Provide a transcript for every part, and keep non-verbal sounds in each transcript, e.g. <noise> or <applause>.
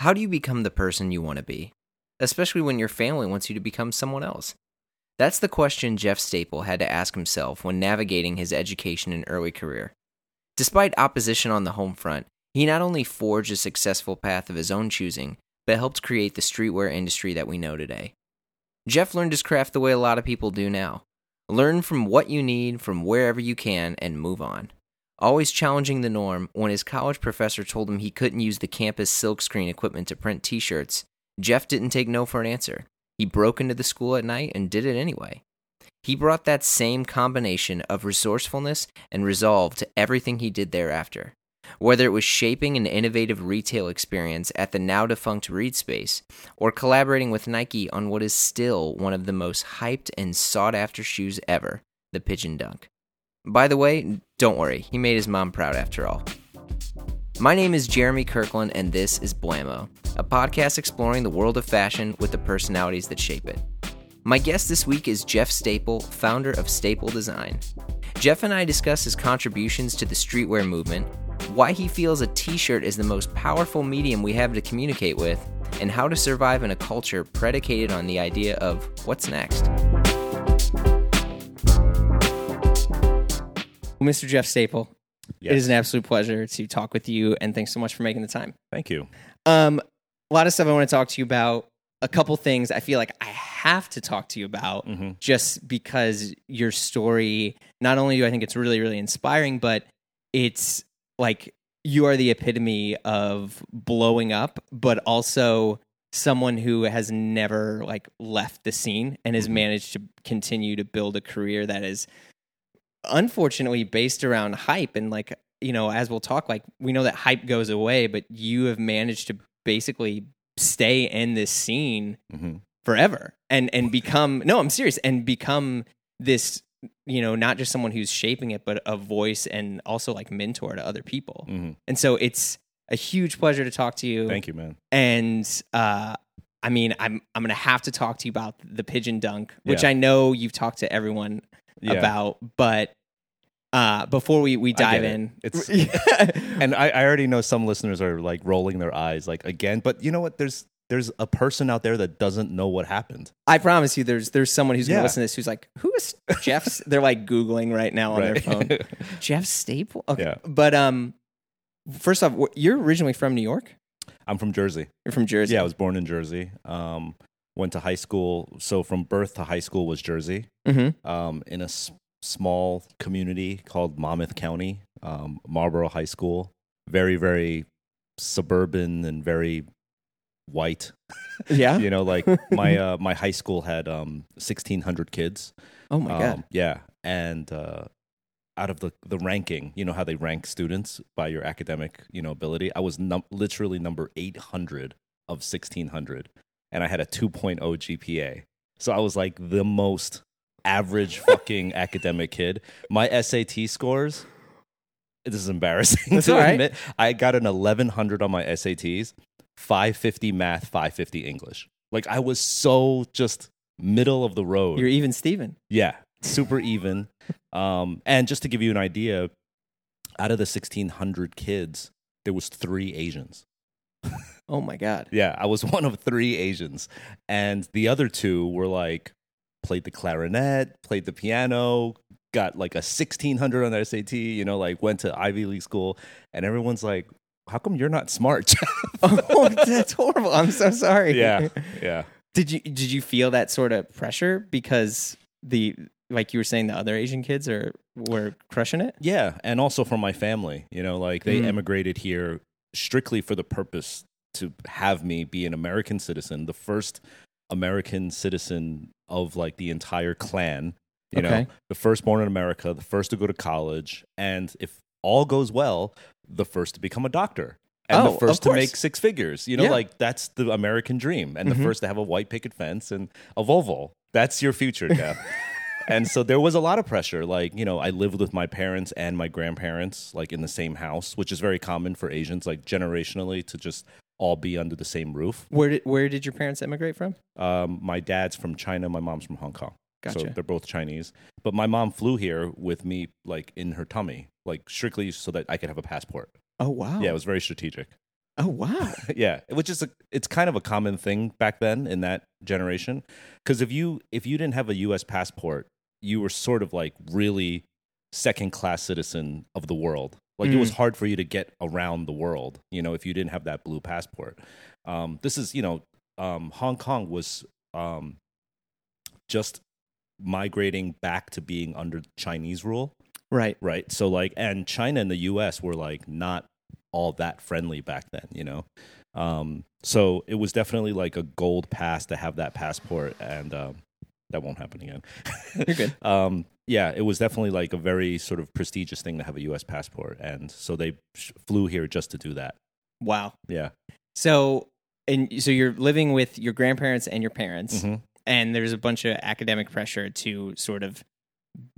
How do you become the person you want to be? Especially when your family wants you to become someone else. That's the question Jeff Staple had to ask himself when navigating his education and early career. Despite opposition on the home front, he not only forged a successful path of his own choosing, but helped create the streetwear industry that we know today. Jeff learned his craft the way a lot of people do now learn from what you need from wherever you can and move on. Always challenging the norm, when his college professor told him he couldn't use the campus silkscreen equipment to print t shirts, Jeff didn't take no for an answer. He broke into the school at night and did it anyway. He brought that same combination of resourcefulness and resolve to everything he did thereafter. Whether it was shaping an innovative retail experience at the now defunct Reed Space, or collaborating with Nike on what is still one of the most hyped and sought after shoes ever, the Pigeon Dunk. By the way, don't worry, he made his mom proud after all. My name is Jeremy Kirkland, and this is Blamo, a podcast exploring the world of fashion with the personalities that shape it. My guest this week is Jeff Staple, founder of Staple Design. Jeff and I discuss his contributions to the streetwear movement, why he feels a t shirt is the most powerful medium we have to communicate with, and how to survive in a culture predicated on the idea of what's next. Well, Mr. Jeff Staple, Yes. it is an absolute pleasure to talk with you, and thanks so much for making the time. Thank you. Um, a lot of stuff I want to talk to you about. A couple things I feel like I have to talk to you about Mhm. just because your story, not only do I think it's really, really inspiring, but it's like you are the epitome of blowing up, but also someone who has never like left the scene and has Mhm. managed to continue to build a career that is unfortunately based around hype and like you know as we'll talk like we know that hype goes away but you have managed to basically stay in this scene hmm forever and and become no i'm serious and become this you know not just someone who's shaping it but a voice and also like mentor to other people hmm and so it's a huge pleasure to talk to you Thank you, man. and uh I mean, I'm I'm gonna have to talk to you about the pigeon dunk, which Yeah. I know you've talked to everyone Yeah. about. But uh, before we, we dive it. in, It's- <laughs> <laughs> And I, I already know some listeners are like rolling their eyes, like again. But you know what? There's there's a person out there that doesn't know what happened. I promise you, there's there's someone who's gonna Yeah. listen to this who's like, who is Jeff's? <laughs> They're like googling right now on their phone. Jeff Staple. Okay, Yeah. but um, first off, wh- you're originally from New York. I'm from Jersey. You're from Jersey. Yeah, I was born in Jersey. Um, went to high school. So from birth to high school was Jersey. Mm-hmm. Um, in a s- small community called Monmouth County, um, Marlboro High School. Very very suburban and very white. <laughs> Yeah. You know, like <laughs> my uh, my high school had um, 1,600 kids. Oh my god. Um, yeah, and uh, out of the the ranking, you know how they rank students by your academic, you know, ability. I was num- literally number 800 of 1600, and I had a 2.0 GPA. So I was like the most average fucking <laughs> academic kid. My SAT scores. This is embarrassing <laughs> That's to right. admit. I got an 1100 on my SATs, 550 math, 550 English. Like I was so just middle of the road. You're even Steven. Yeah, super even. <laughs> Um, and just to give you an idea, out of the 1,600 kids, there was three Asians. Oh my god. Yeah, I was one of three Asians, and the other two were like played the clarinet, played the piano, got like a 1600 on the SAT. You know, like went to Ivy League school, and everyone's like, "How come you're not smart?" <laughs> <laughs> oh, that's horrible. I'm so sorry. yeah, yeah. Did you did you feel that sort of pressure because the like you were saying the other Asian kids are were crushing it? Yeah, and also from my family, you know, like they Mhm. emigrated here strictly for the purpose to have me be an American citizen, the first American citizen of like the entire clan, you Okay. know, the first born in America, the first to go to college, and if all goes well, the first to become a doctor. And Oh, the first to make six figures. You know, Yeah. like that's the American dream. And Mhm. the first to have a white picket fence and a Volvo. That's your future, Jeff <laughs> and so there was a lot of pressure like you know i lived with my parents and my grandparents like in the same house which is very common for asians like generationally to just all be under the same roof Where did where did your parents immigrate from? um, my dad's from china my mom's from hong kong so they're both chinese but my mom flew here with me like in her tummy like strictly so that i could have a passport Oh wow. yeah it was very strategic Oh wow. <laughs> yeah, which is a it's kind of a common thing back then in that generation. Because if you if you didn't have a U.S. passport, you were sort of like really second class citizen of the world. Like it was hard for you to get around the world, you know, if you didn't have that blue passport. Um, this is, you know, um, Hong Kong was um, just migrating back to being under Chinese rule, Right. right? So like, and China and the U.S. were like not all that friendly back then, you know. Um, so it was definitely like a gold pass to have that passport, and um, that won't happen again. You're good. <laughs> um, yeah, it was definitely like a very sort of prestigious thing to have a U.S. passport, and so they sh- flew here just to do that. Wow. Yeah, So and so you're living with your grandparents and your parents, Mhm. and there's a bunch of academic pressure to sort of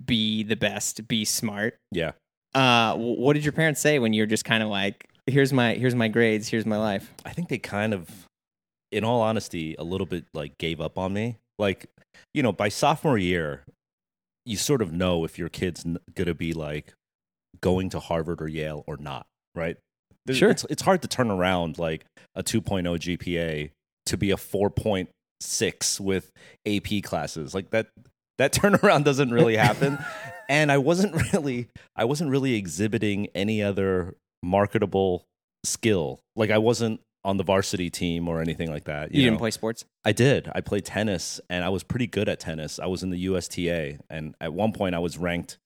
be the best, be smart. yeah. Uh, what did your parents say when you're just kind of like, here's my here's my grades, here's my life? I think they kind of, in all honesty, a little bit like gave up on me. Like, you know, by sophomore year, you sort of know if your kid's gonna be like going to Harvard or Yale or not, right? There's- Sure. It's, it's hard to turn around like a 2.0 GPA to be a 4.6 with AP classes. Like that, that <laughs> turnaround doesn't really happen. and I wasn't really, I wasn't really exhibiting any other marketable skill. Like I wasn't on the varsity team or anything like that. You, You, didn't know? play sports. I did. I played tennis and I was pretty good at tennis. I was in the USTA and at one point I was ranked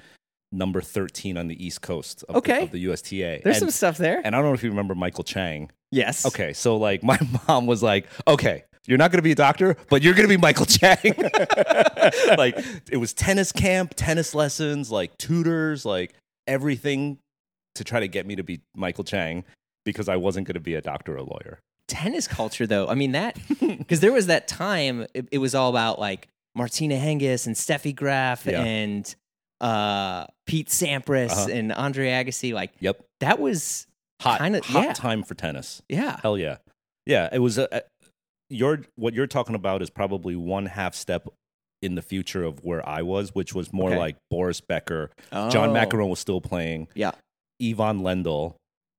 number 13 on the East Coast of, Okay. the, of the USTA. There's and, some stuff there. and I don't know if you remember Michael Chang. yes. Okay, so like my <laughs> mom was like, "Okay, you're not going to be a doctor, but you're going to be Michael Chang." <laughs> like it was tennis camp, tennis lessons, like tutors, like everything to try to get me to be Michael Chang because I wasn't going to be a doctor or lawyer. tennis culture though i mean that <laughs> because there was that time it, it was all about like martina hingis and steffi graf Yeah. and uh pete sampras Uh-huh. and andre agassi like Yep, that was hot, Kinda- hot yeah. time for tennis. yeah Hell yeah, yeah. It was a, a your what you're talking about is probably one half step in the future of where I was, which was more Okay. like Boris Becker. John Oh. McEnroe was still playing. yeah Ivan Lendl,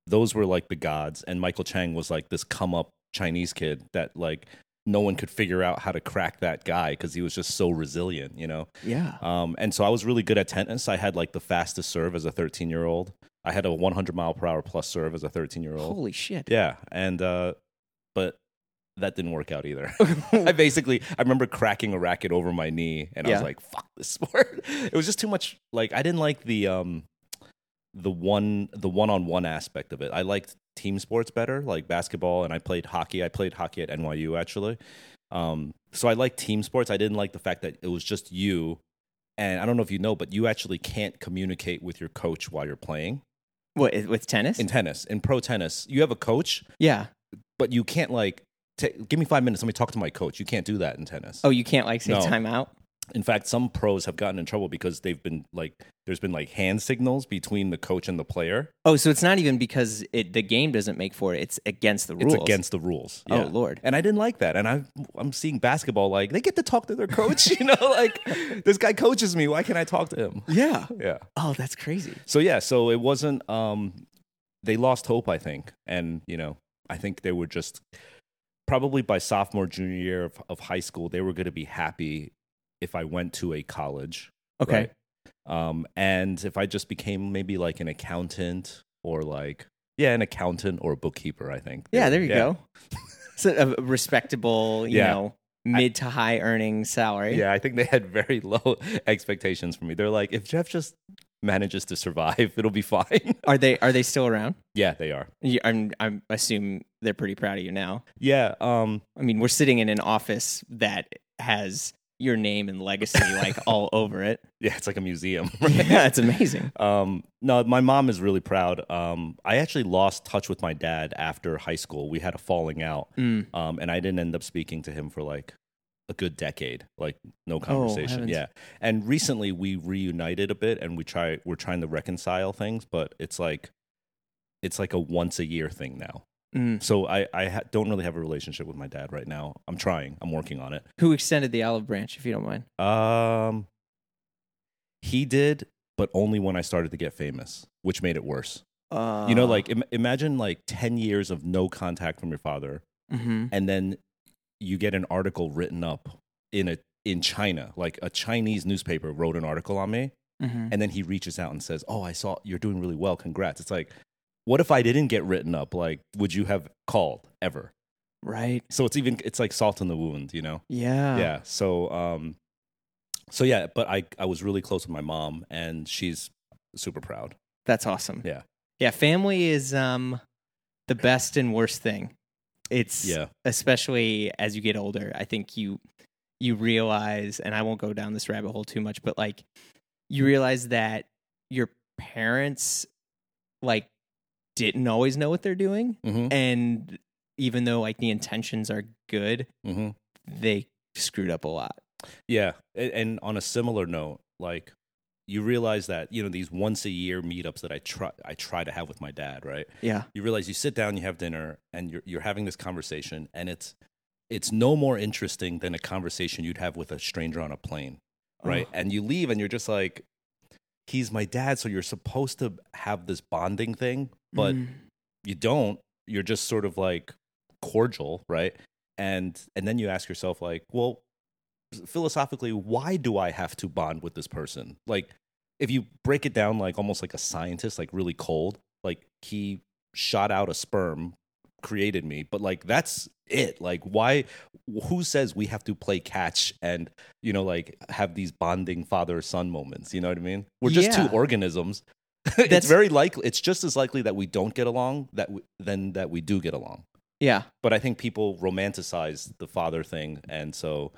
those were like the gods, and Michael Chang was like this come up Chinese kid that like no one could figure out how to crack that guy because he was just so resilient, you know. yeah Um, and so I was really good at tennis. I had like the fastest serve as a 13 year old. I had a 100 mile per hour plus serve as a 13 year old. holy shit Yeah, and uh, but that didn't work out either. <laughs> I basically I remember cracking a racket over my knee, and I was like, "Fuck this <laughs> sport." It was just too much. Like I didn't like the um the one the one on one aspect of it. I liked team sports better, like basketball, and I played hockey. I played hockey at NYU actually. Um, so I like team sports. I didn't like the fact that it was just you. And I don't know if you know, but you actually can't communicate with your coach while you're playing what with tennis in tennis. In pro tennis, you have a coach, yeah but you can't like ta give me five minutes let me talk to my coach you can't do that in tennis oh you can't like say No. timeout in fact some pros have gotten in trouble because they've been like there's been like hand signals between the coach and the player. Oh so it's not even because it the game doesn't make for it. It's against the rules. it's against the rules. Oh, Lord. and i didn't like that. And i i'm seeing basketball like they get to talk to their coach <laughs> you know? Like this guy coaches me. Why can't i talk to him? Yeah. Yeah. Oh that's crazy. So yeah so it wasn't um they lost hope i think. And you know i think they were just probably by sophomore junior year of, of high school they were going to be happy if i went to a college okay right? um and if i just became maybe like an accountant or like yeah an accountant or a bookkeeper i think yeah there you Yeah. go <laughs> so a respectable you Yeah. know mid to high earning salary yeah i think they had very <laughs> low expectations for me they're like if jeff just manages to survive it'll be fine <laughs> Are they are they still around? yeah they are You- I'm I'm assume they're pretty proud of you now. yeah um I mean, we're sitting in an office that has your name and legacy like <laughs> all over it. yeah it's like a museum <laughs> Yeah, it's amazing. <laughs> Um, no, my mom is really proud. Um, I actually lost touch with my dad after high school. We had a falling out, Mm. um, and I didn't end up speaking to him for like a good decade, like no conversation. heavens. yeah, and recently we reunited a bit, and we try we're trying to reconcile things, but it's like it's like a once a year thing now. Mm. So I I ha- don't really have a relationship with my dad right now. I'm trying. I'm working on it. Who extended the olive branch, if you don't mind? Um, he did, but only when I started to get famous, which made it worse. Uh, You know, like Im- imagine like 10 years of no contact from your father mhm. and then you get an article written up in a in China, like a Chinese newspaper wrote an article on me Mhm. and then he reaches out and says, "Oh, I saw you're doing really well. Congrats." It's like what if I didn't get written up? Like would you have called ever? right. So it's even it's like salt in the wound, you know. Yeah. yeah so um so yeah but i i was really close with my mom and she's super proud That's awesome. Yeah. Yeah. Family is um the best and worst thing. It's yeah especially as you get older. I think you you realize, and I won't go down this rabbit hole too much, but like you realize that your parents like didn't always know what they're doing, mm-hmm, and even though like the intentions are good, mm-hmm. they screwed up a lot. yeah and, on a similar note like you realize that you know these once a year meetups that i try i try to have with my dad right Yeah. you realize you sit down you have dinner and you're you're having this conversation and it's it's no more interesting than a conversation you'd have with a stranger on a plane right? Oh. And you leave and you're just like, he's my dad, so you're supposed to have this bonding thing, but Mm. you don't. You're just sort of like cordial, right? And and then you ask yourself like, well, philosophically, why do I have to bond with this person? Like if you break it down like almost like a scientist, like really cold, like he shot out a sperm, created me, but like that's it. Like why who says we have to play catch and you know like have these bonding father son moments, you know what I mean? We're just Yeah. two organisms. <laughs> That's- it's very likely it's just as likely that we don't get along that we, than that we do get along yeah. but I think people romanticize the father thing, and so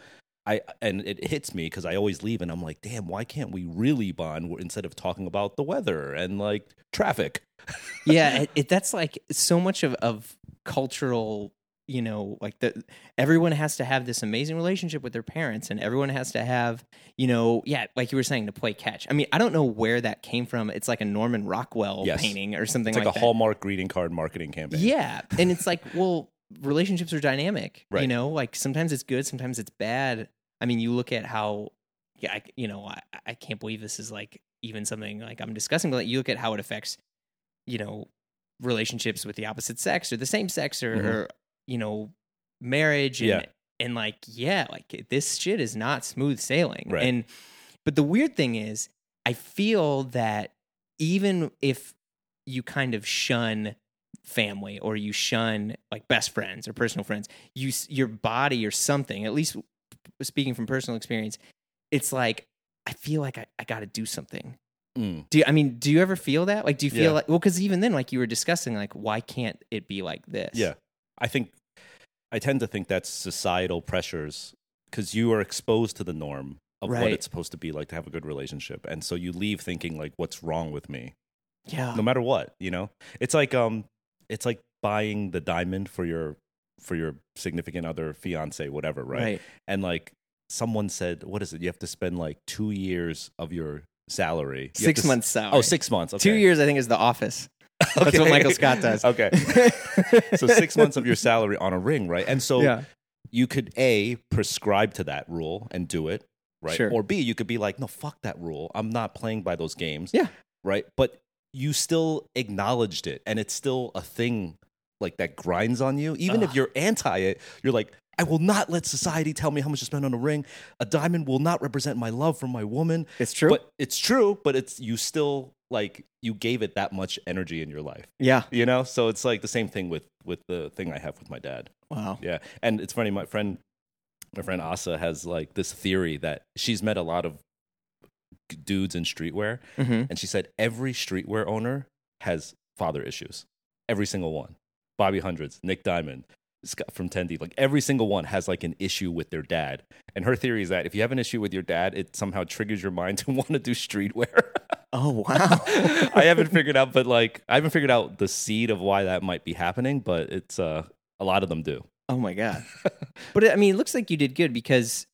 I and it hits me because I always leave and I'm like, damn, why can't we really bond instead of talking about the weather and like traffic? <laughs> yeah it, it, that's like so much of, of cultural you know like the everyone has to have this amazing relationship with their parents and everyone has to have you know yeah like you were saying to play catch i mean i don't know where that came from it's like a norman rockwell Yes. painting or something It's like, like, a that Hallmark greeting card marketing campaign. yeah and it's like well relationships are dynamic right. you know like sometimes it's good sometimes it's bad i mean you look at how yeah I, you know I, I can't believe this is like even something like i'm discussing but like, you look at how it affects you know relationships with the opposite sex or the same sex or, Mhm. or you know marriage and Yeah. and like yeah like this shit is not smooth sailing Right. and but the weird thing is i feel that even if you kind of shun family or you shun like best friends or personal friends you your body or something at least speaking from personal experience it's like i feel like i, I got to do something Mm. do you, i mean do you ever feel that like do you feel Yeah. like well because even then like you were discussing like why can't it be like this Yeah. I think I tend to think that's societal pressures because you are exposed to the norm of what it's supposed to be like to have a good relationship, and so you leave thinking like, "What's wrong with me?" yeah. No matter what you know? It's like um it's like buying the diamond for your for your significant other fiance whatever right, right. And like someone said what is it? You have to spend like two years of your salary. You six to s- months salary. oh six months okay. two years i think is the office that's what michael scott does. Okay. So six months of your salary on a ring right? And so yeah. you could a prescribe to that rule and do it right? Sure. or b you could be like no fuck that rule. I'm not playing by those games. Yeah. right? But you still acknowledged it and it's still a thing like that grinds on you. Even if you're anti it you're like i will not let society tell me how much to spend on a ring. A diamond will not represent my love for my woman. It's true. But it's true but it's you still like you gave it that much energy in your life. Yeah. You know? So it's like the same thing with with the thing i have with my dad. Wow. Yeah, and it's funny. My friend, my friend Asa has like this theory that she's met a lot of dudes in streetwear, hmm and she said every streetwear owner has father issues. Every single one. Bobby Hundreds, Nick Diamond, Scott from Tendy, like every single one has like an issue with their dad. And her theory is that if you have an issue with your dad, it somehow triggers your mind <laughs> to want to do streetwear. oh wow <laughs> I haven't figured out, but like I haven't figured out the seed of why that might be happening, but it's uh a lot of them do. Oh my god! <laughs> but I mean, it looks like you did good because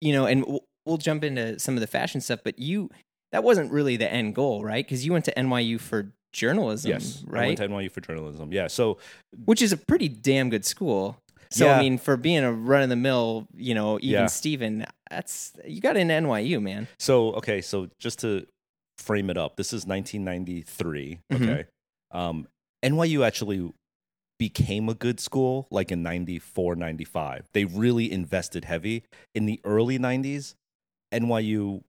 you know, and we'll, we'll jump into some of the fashion stuff. But you, that wasn't really the end goal, right? Because you went to NYU for journalism, Yes, I right? went to NYU for journalism. Yeah, so Which is a pretty damn good school. So Yeah. I mean, for being a run of the mill, you know, even Yeah. Steven, that's you got into NYU, man. so okay, so just to frame it up, this is 1993. Mhm. Okay, Um, NYU actually became a good school like in 94, 95. They really invested heavy. In the early 90s, NYU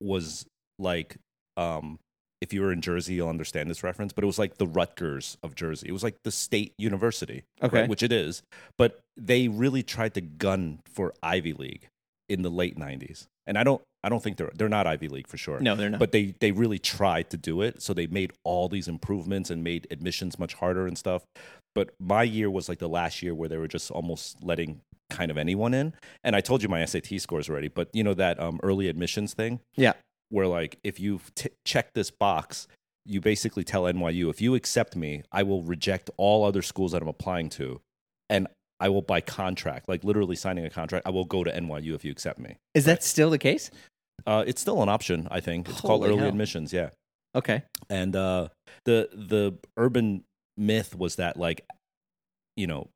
was like, um, if you were in Jersey, you'll understand this reference, but it was like the Rutgers of Jersey. It was like the state university, Okay. right, which it is. But they really tried to gun for Ivy League in the late 90s. And I don't, I don't think they're, they're not Ivy League for sure. No, they're not. But they they really tried to do it. So they made all these improvements and made admissions much harder and stuff. But my year was like the last year where they were just almost letting kind of anyone in. And I told you my SAT scores already, but you know that um, early admissions thing yeah. Where like if you t- check this box, you basically tell NYU if you accept me, I will reject all other schools that I'm applying to, and I will by contract, like literally signing a contract, I will go to NYU if you accept me. Is that still the case? Uh, it's still an option, I think. It's called early hell. admissions. Yeah Okay. and uh the the urban myth was that like you know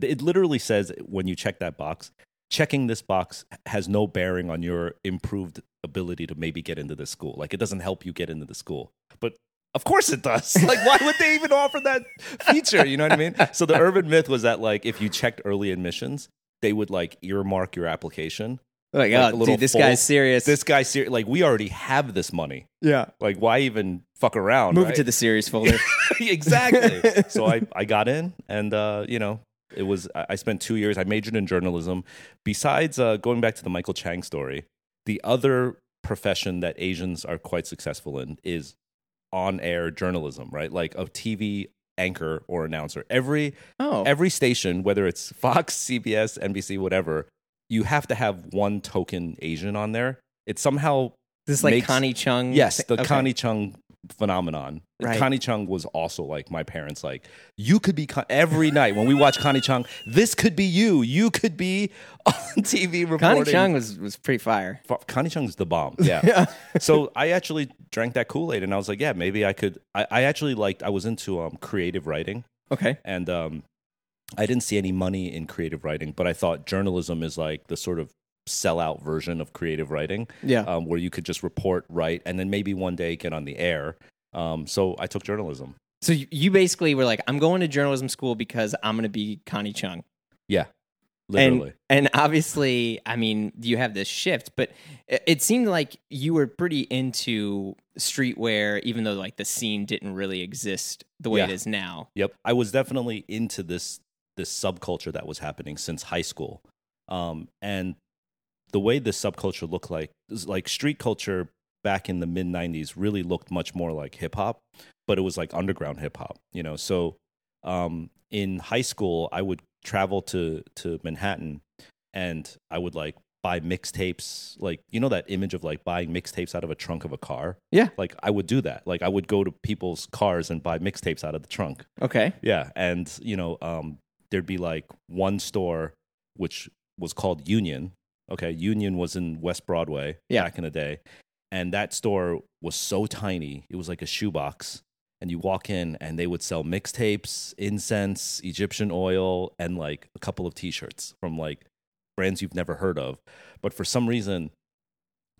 it literally says when you check that box checking this box has no bearing on your improved ability to maybe get into the school like it doesn't help you get into the school but of course it does <laughs> like why would they even offer that feature you know what i mean so the urban myth was that like if you checked early admissions they would like earmark your application Like, Like a oh, little dude, this fold. guy's serious. this guy's ser- like we already have this money yeah. like why even fuck around Move right? it to the serious folder. <laughs> exactly. <laughs> so I, I got in, and uh, you know, it was I spent two years. I majored in journalism. Besides uh, going back to the Michael Chang story, the other profession that Asians are quite successful in is on-air journalism, right? Like a TV anchor or announcer. Every oh. every station, whether it's <laughs> Fox, CBS, NBC, whatever, you have to have one token Asian on there. It somehow this is like makes- Connie Chung. Yes, the Okay. Connie Chung phenomenon. Right. Connie Chung was also like my parents. Like you could be Con- every <laughs> night when we watch Connie Chung. This could be you. You could be <laughs> on TV reporting. Connie Chung was, was pretty fire. F- Connie Chung's the bomb. Yeah. <laughs> yeah. so I actually drank that Kool Aid, and I was like, yeah, maybe I could. I, I actually liked. I was into um, creative writing, Okay. and um, I didn't see any money in creative writing, but I thought journalism is like the sort of sellout version of creative writing Yeah. um, where you could just report, write, and then maybe one day get on the air. Um, so I took journalism. So you, basically were like, I'm going to journalism school because I'm going to be Connie Chung. Yeah, literally. And, and obviously, I mean, you have this shift, but it, it seemed like you were pretty into streetwear, even though like the scene didn't really exist the way it Yeah. is now. Yep, I was definitely into this this subculture that was happening since high school, um, and the way this subculture looked like is like street culture back in the mid '90s really looked much more like hip hop, but it was like underground hip hop, you know. So um, in high school, I would travel to to Manhattan, and I would like buy mixtapes like you know that image of like buying mixtapes out of a trunk of a car Yeah. like i would do that like i would go to people's cars and buy mixtapes out of the trunk Okay. yeah, and you know, um, there'd be like one store which was called Union. Okay, Union was in West Broadway Yeah. back in the day, and that store was so tiny; it was like a shoebox. And you walk in, and they would sell mixtapes, incense, Egyptian oil, and like a couple of T-shirts from like brands you've never heard of. But for some reason,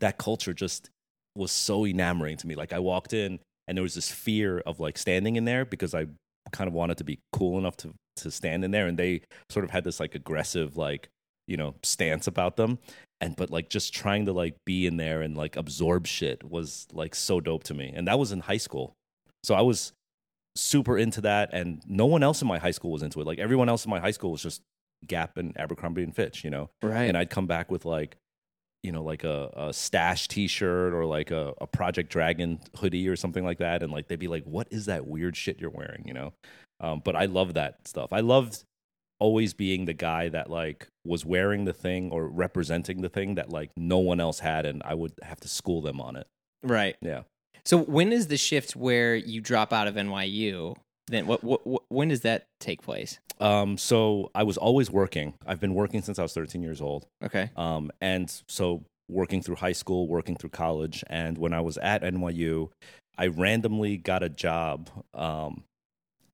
that culture just was so enamoring to me. Like I walked in, and there was this fear of like standing in there because I kind of wanted to be cool enough to to stand in there and they sort of had this like aggressive like you know stance about them and but like just trying to like be in there and like absorb shit was like so dope to me and that was in high school so i was super into that and no one else in my high school was into it like everyone else in my high school was just gap and abercrombie and fitch you know Right. and I'd come back with like, you know, like a, a stash T-shirt or like a, a Project Dragon hoodie or something like that, and like they'd be like, "What is that weird shit you're wearing?" You know. Um, but I love that stuff. I loved always being the guy that like was wearing the thing or representing the thing that like no one else had, and I would have to school them on it. right. Yeah. So when is the shift where you drop out of NYU? Then what, what, what when does that take place? Um, so I was always working. I've been working since I was 13 years old. Okay. Um, and so working through high school, working through college, and when I was at NYU, I randomly got a job um,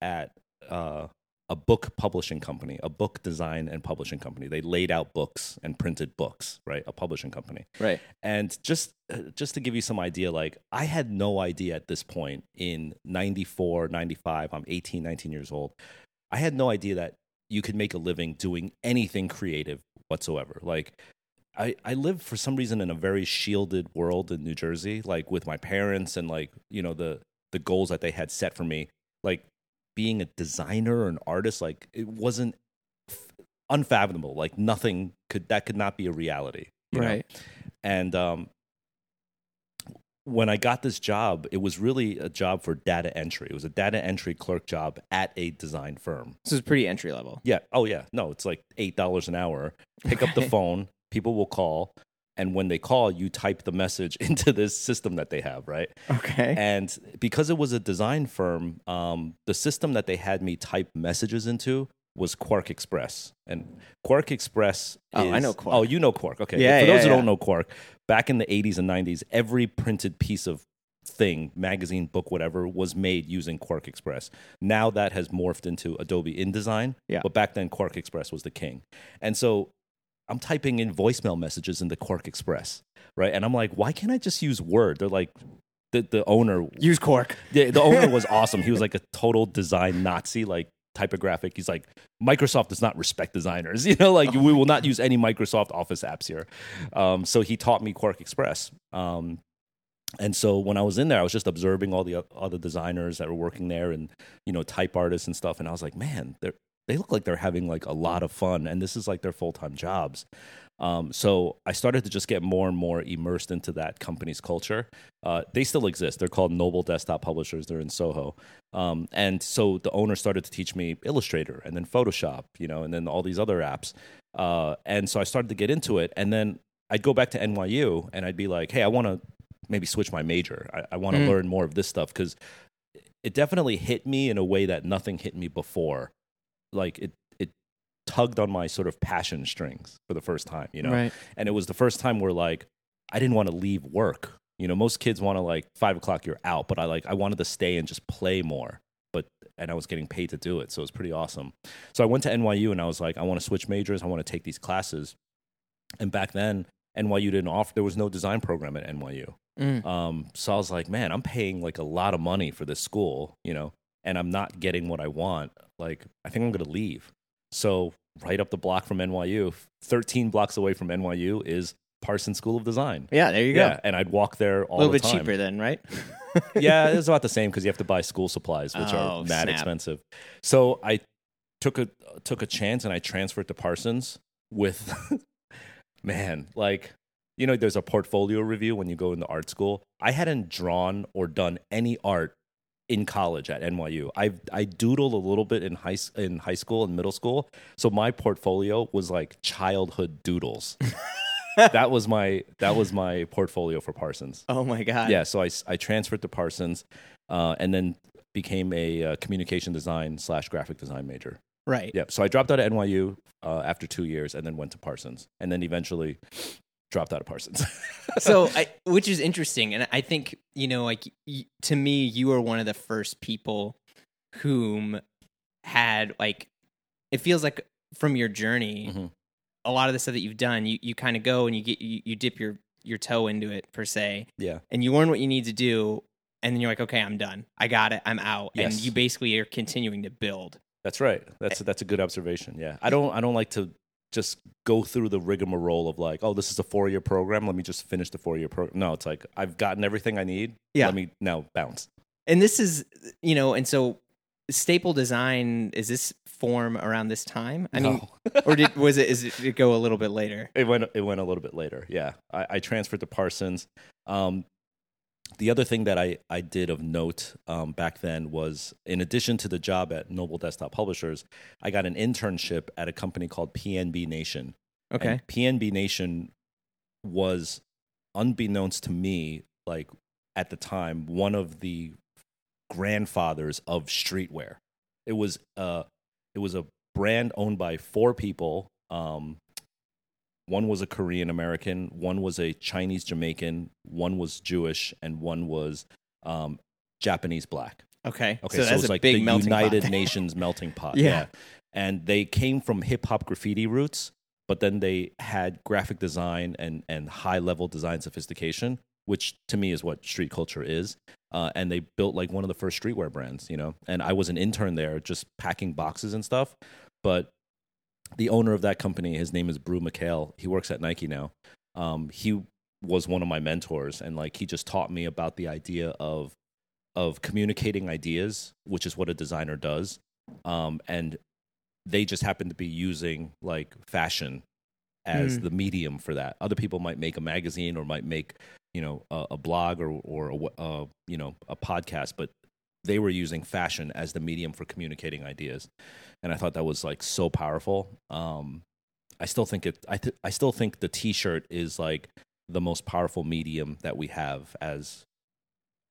at uh, a book publishing company, a book design and publishing company. They laid out books and printed books, right? A publishing company. Right. And just uh, just to give you some idea, like I had no idea at this point in 94, 95, I'm 18, 19 years old. I had no idea that you could make a living doing anything creative whatsoever. Like I, I live for some reason in a very shielded world in New Jersey, like with my parents and like, you know, the the goals that they had set for me. Like being a designer or an artist, like it wasn't f- unfathomable. Like nothing could that could not be a reality. you know? Right. And um, when I got this job, it was really a job for data entry. It was a data entry clerk job at a design firm. This is pretty entry level. Yeah. Oh, yeah. No, it's like eight dollars an hour. Pick up the phone. People will call, and when they call, you type the message <laughs> into this system that they have, right? Okay. And because it was a design firm, um, the system that they had me type messages into was QuarkXPress. And QuarkXPress. Oh, I know Quark. Oh, you know Quark. Okay. Yeah, For yeah, those who yeah. don't know Quark, back in the 80s and 90s, every printed piece of thing, magazine, book, whatever, was made using QuarkXPress. Now that has morphed into Adobe InDesign. Yeah. But back then, QuarkXPress was the king. And so I'm typing in voicemail messages in the QuarkXPress, right? And I'm like, why can't I just use Word? They're like, the, the owner Use cork. the, the owner was <laughs> awesome. He was like a total design Nazi, like typographic. He's like, Microsoft does not respect designers. <laughs> You know, like we will not use any Microsoft Office apps here. Um, so he taught me QuarkXPress. Um, and so when I was in there, I was just observing all the other designers that were working there, and you know, type artists and stuff. And I was like, man, they're they look like they're having like a lot of fun, and this is like their full time jobs. Um, so I started to just get more and more immersed into that company's culture. Uh, they still exist. They're called Noble Desktop Publishers. They're in Soho. Um, and so the owner started to teach me Illustrator and then Photoshop, you know, and then all these other apps. Uh, and so I started to get into it. And then I'd go back to NYU and I'd be like, hey, I want to maybe switch my major. I, I want to Mm. learn more of this stuff because it definitely hit me in a way that nothing hit me before. Like it, it tugged on my sort of passion strings for the first time, you know? Right. and it was the first time where like I didn't want to leave work. You know, most kids want to like five o'clock you're out, but I like I wanted to stay and just play more. But and I was getting paid to do it, so it was pretty awesome. So I went to NYU and I was like, I want to switch majors. I want to take these classes. And back then, NYU didn't offer. There was no design program at NYU. Mm. Um, so I was like, man, I'm paying like a lot of money for this school, you know, and I'm not getting what I want. Like, I think I'm going to leave. So, right up the block from NYU, 13 blocks away from NYU is Parsons School of Design. Yeah, there you go. Yeah, and I'd walk there all. A little bit time. cheaper then, right? <laughs> yeah, <laughs> it was about the same because you have to buy school supplies, which Oh, are mad snap. expensive. So I took a took a chance and I transferred to Parsons with <laughs> man, like you know, there's a portfolio review when you go into art school. I hadn't drawn or done any art in college at NYU. I I doodled a little bit in high in high school and middle school, so my portfolio was like childhood doodles. <laughs> that was my that was my portfolio for Parsons. Oh my god. Yeah, so I I transferred to Parsons uh, and then became a uh, communication design slash graphic design major. Right. Yep. So I dropped out of NYU uh, after two years and then went to Parsons and then eventually dropped out of Parsons. <laughs> so I, which is interesting and i think you know like y- to me you are one of the first people whom had like it feels like from your journey Mhm. a lot of the stuff that you've done you, you kind of go and you get you, you dip your your toe into it per se yeah. and you learn what you need to do and then you're like okay i'm done i got it i'm out and you basically are continuing to build That's right. That's that's a good observation. Yeah. I don't I don't like to just go through the rigmarole of like, oh, this is a four year program. Let me just finish the four year program. No, it's like I've gotten everything I need. Yeah. Let me now bounce. and this is you know and so staple design is this form around this time i mean or did <laughs> was it is it did it go a little bit later It went it went a little bit later. Yeah, I, I transferred to Parsons. Um, the other thing that I, I did of note um, back then was, in addition to the job at Noble Desktop Publishers, I got an internship at a company called PNB Nation. okay And PNB Nation was, unbeknownst to me, like at the time, one of the grandfathers of streetwear. It was uh, it was a brand owned by four people. Um, one was a Korean American, one was a Chinese Jamaican, one was Jewish, and one was um, Japanese black. Okay. Okay, so, so, it's a like big the United pot. <laughs> Nations melting pot. Yeah. And they came from hip hop graffiti roots, but then they had graphic design and, and high level design sophistication, which to me is what street culture is. Uh, and they built like one of the first streetwear brands, you know. And I was an intern there just packing boxes and stuff. But the owner of that company, his name is Brew McHale. He works at Nike now. Um, he was one of my mentors, and like he just taught me about the idea of of communicating ideas, which is what a designer does. Um, and they just happen to be using like fashion as Mm. the medium for that. Other people might make a magazine or might make you know a, a blog or or a, uh, you know a podcast, but they were using fashion as the medium for communicating ideas, and I thought that was like so powerful. Um, I still think it. I th- I still think the T-shirt is like the most powerful medium that we have as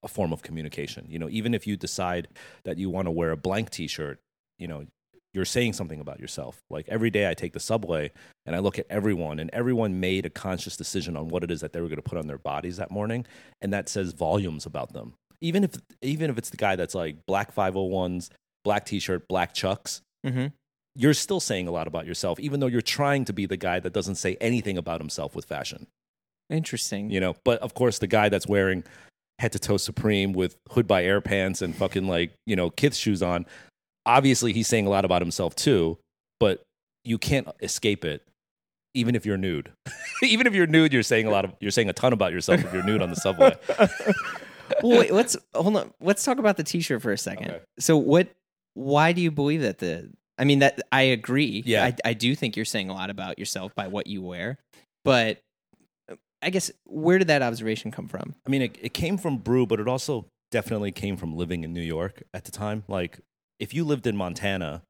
a form of communication. You know, even if you decide that you want to wear a blank T-shirt, you know, you're saying something about yourself. Like every day, I take the subway and I look at everyone, and everyone made a conscious decision on what it is that they were going to put on their bodies that morning, and that says volumes about them. Even if even if it's the guy that's like black 501s, black T-shirt, black Chucks, hmm you're still saying a lot about yourself, even though you're trying to be the guy that doesn't say anything about himself with fashion. Interesting. You know, but of course, the guy that's wearing head to toe Supreme with hood by air pants and fucking like you know Kith shoes on, obviously he's saying a lot about himself too. But you can't escape it, even if you're nude. <laughs> even if you're nude, you're saying a lot of you're saying a ton about yourself if you're nude on the subway. <laughs> well, wait, let's hold on. Let's talk about the T-shirt for a second. Okay. So, what? Why do you believe that the? I mean, that I agree. Yeah. I, I do think you're saying a lot about yourself by what you wear, but I guess where did that observation come from? I mean, it, it came from Brew, but it also definitely came from living in New York at the time. Like, if you lived in Montana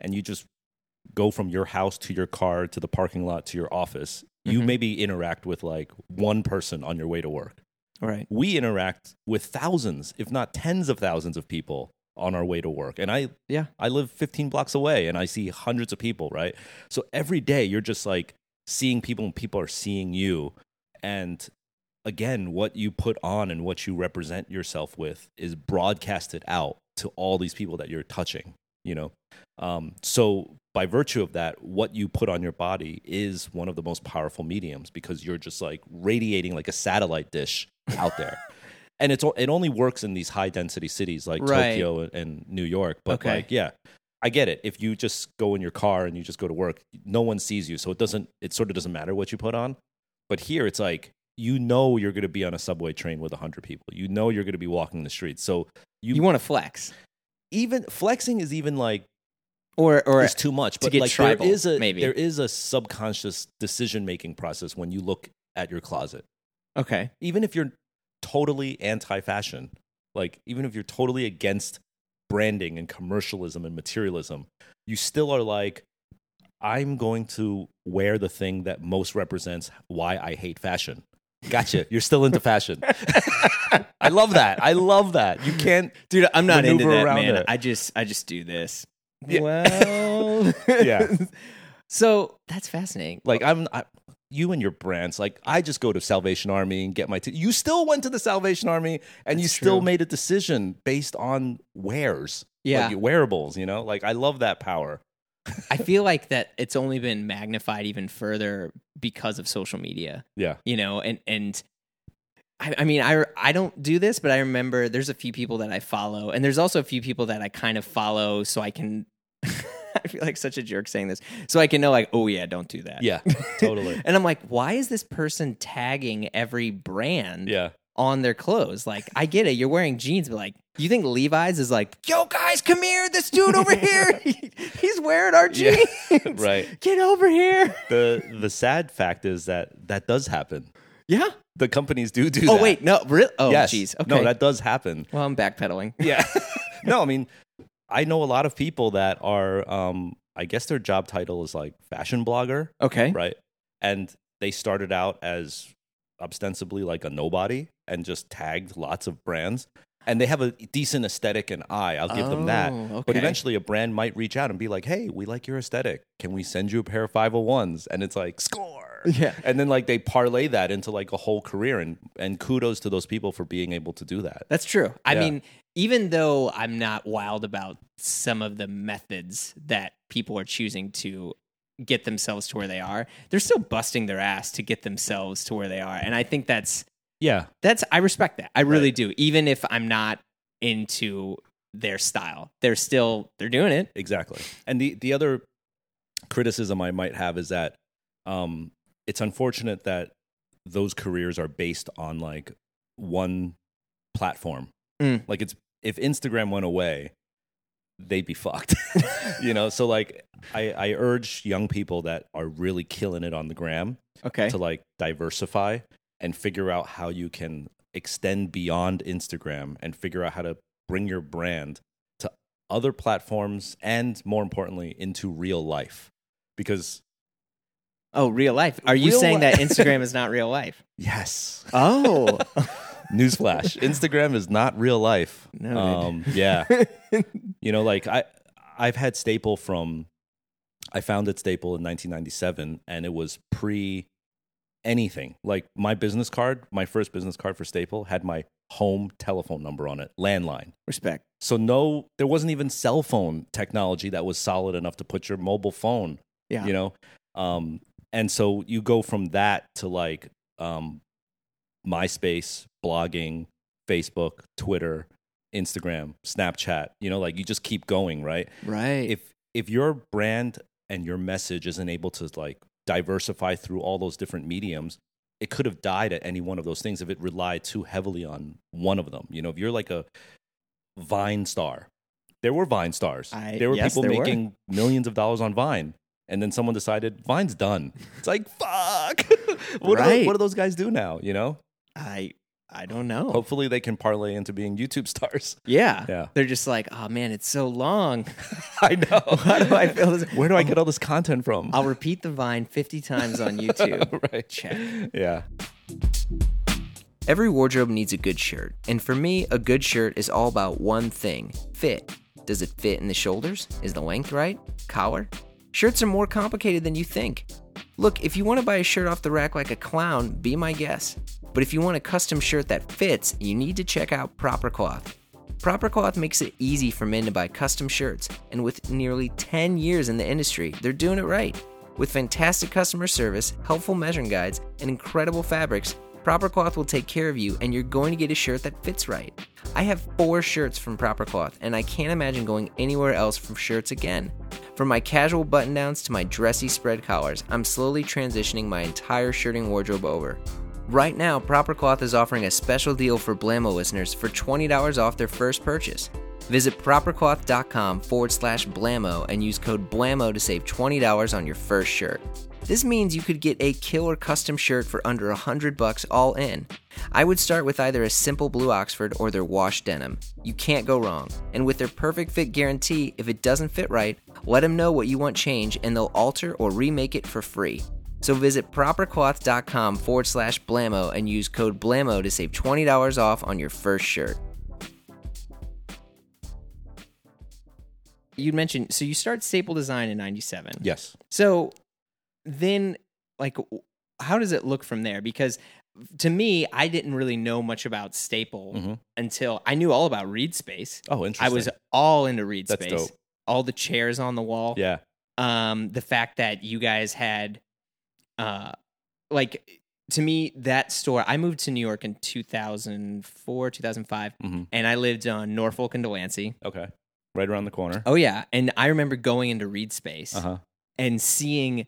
and you just go from your house to your car to the parking lot to your office, you Mhm. maybe interact with like one person on your way to work. Right. We interact with thousands, if not tens of thousands of people on our way to work. And I Yeah. I live 15 blocks away and I see hundreds of people, right? So every day you're just like seeing people and people are seeing you. And again, what you put on and what you represent yourself with is broadcasted out to all these people that you're touching, you know? Um, so by virtue of that, what you put on your body is one of the most powerful mediums because you're just like radiating like a satellite dish out there. <laughs> and it's it only works in these high density cities like Right. Tokyo and, New York. But Okay. like, yeah, I get it. If you just go in your car and you just go to work, no one sees you, so it doesn't. It sort of doesn't matter what you put on. But here, it's like you know you're going to be on a subway train with hundred people. You know you're going to be walking the streets. So You, you, want to flex, even flexing is even like or or is too much. But like tribal, there is a maybe. there is a subconscious decision making process when you look at your closet. okay. even if you're totally anti-fashion like even if you're totally against branding and commercialism and materialism you still are like i'm going to wear the thing that most represents why i hate fashion gotcha <laughs> you're still into fashion <laughs> i love that i love that you can't Dude, I'm not into that, man. it. I just I just do this. Yeah. Well, <laughs> Yeah. <laughs> So that's fascinating. like i'm I, you and your brands like i just go to salvation army and get my t- you still went to the salvation army and you That's still true. made a decision based on wares Yeah. like wearables you know like i love that power I <laughs> feel like that it's only been magnified even further because of social media. yeah You know, and and I, I mean, I I don't do this, but I remember there's a few people that I follow, and there's also a few people that I kind of follow, so I can. <laughs> I feel like such a jerk saying this, so I can know like, oh yeah, don't do that. yeah totally <laughs> and I'm like, why is this person tagging every brand yeah on their clothes? Like, I get it, you're wearing jeans, but like, you think Levi's is like, yo guys, come here, this dude over <laughs> here, he- he's wearing our Yeah, jeans, right. Get over here. the the sad fact is that that does happen Yeah. the companies do do Oh that. wait, no, really? Oh, yes jeez. Okay. no that does happen well, I'm backpedaling. <laughs> yeah <laughs> no i mean i know a lot of people that are um i guess their job title is like fashion blogger Okay. right? And they started out as ostensibly like a nobody and just tagged lots of brands. And they have a decent aesthetic and eye. I'll give them that. Oh, But eventually, a brand might reach out and be like, "Hey, we like your aesthetic. Can we send you a pair of 501s?" And it's like, "Score!" <laughs> Yeah. And then like they parlay that into like a whole career and and kudos to those people for being able to do that. That's true. I Yeah. mean, even though I'm not wild about some of the methods that people are choosing to get themselves to where they are, they're still busting their ass to get themselves to where they are. And I think that's Yeah. that's I respect that. I really do. Even if I'm not into their style. They're still they're doing it. Exactly. And the the other criticism I might have is that um, it's unfortunate that those careers are based on like one platform. Mm. Like it's if Instagram went away, they'd be fucked. <laughs> you know, so like I, I urge young people that are really killing it on the gram Okay. to like diversify and figure out how you can extend beyond Instagram and figure out how to bring your brand to other platforms and more importantly into real life because Oh, real life. Are you Real saying that <laughs> Instagram is not real life? yes Oh. <laughs> newsflash instagram is not real life Noted. um yeah <laughs> you know like i i've had staple from i founded staple in 1997 and it was pre anything like my business card my first business card for staple had my home telephone number on it landline Respect. so no there wasn't even cell phone technology that was solid enough to put your mobile phone Yeah. you know um and so you go from that to like um myspace blogging facebook twitter instagram snapchat you know like you just keep going right Right. if if your brand and your message isn't able to like diversify through all those different mediums it could have died at any one of those things if it relied too heavily on one of them you know if you're like a vine star there were vine stars I- there were yes, people there were. making millions of dollars on vine and then someone decided vine's done it's like fuck <laughs> what, do, Right. what do those guys do now you know I I don't know. hopefully they can parlay into being youtube stars <laughs> Yeah. Yeah. They're just like, oh man, it's so long. <laughs> i know Why do I feel this? where do i get all this content from I'll repeat the vine 50 times on YouTube. right Check. yeah Every wardrobe needs a good shirt, and for me, a good shirt is all about one thing fit. Does it fit in the shoulders? Is the length right? Collar? Shirts are more complicated than you think. Look, if you want to buy a shirt off the rack like a clown, be my guest. But if you want a custom shirt that fits, you need to check out Proper Cloth. Proper Cloth makes it easy for men to buy custom shirts, and with nearly 10 years in the industry, they're doing it right. With fantastic customer service, helpful measuring guides, and incredible fabrics, Proper Cloth will take care of you, and you're going to get a shirt that fits right. I have four shirts from Proper Cloth, and I can't imagine going anywhere else for shirts again. From my casual button downs to my dressy spread collars, I'm slowly transitioning my entire shirting wardrobe over. Right now, Proper Cloth is offering a special deal for Blamo listeners for $20 off their first purchase. Visit propercloth.com forward slash Blamo and use code Blamo to save $20 on your first shirt. This means you could get a killer custom shirt for under 100 bucks all in. I would start with either a simple blue Oxford or their wash denim. You can't go wrong. And with their perfect fit guarantee, if it doesn't fit right, let them know what you want change and they'll alter or remake it for free. So visit propercloth.com forward slash Blamo and use code Blamo to save $20 off on your first shirt. You mentioned so you start Staple Design in 97. yes So then like how does it look from there because to me I didn't really know much about Staple Mhm. until I knew all about Reed Space. oh interesting I was all into Reed That's Space. dope. All the chairs on the wall. yeah um the fact that you guys had uh like to me that store i moved to new york in 2004 2005 Mhm. and i lived on norfolk and delancey Okay. Right around the corner. oh yeah and i remember going into reed space Uh huh. and seeing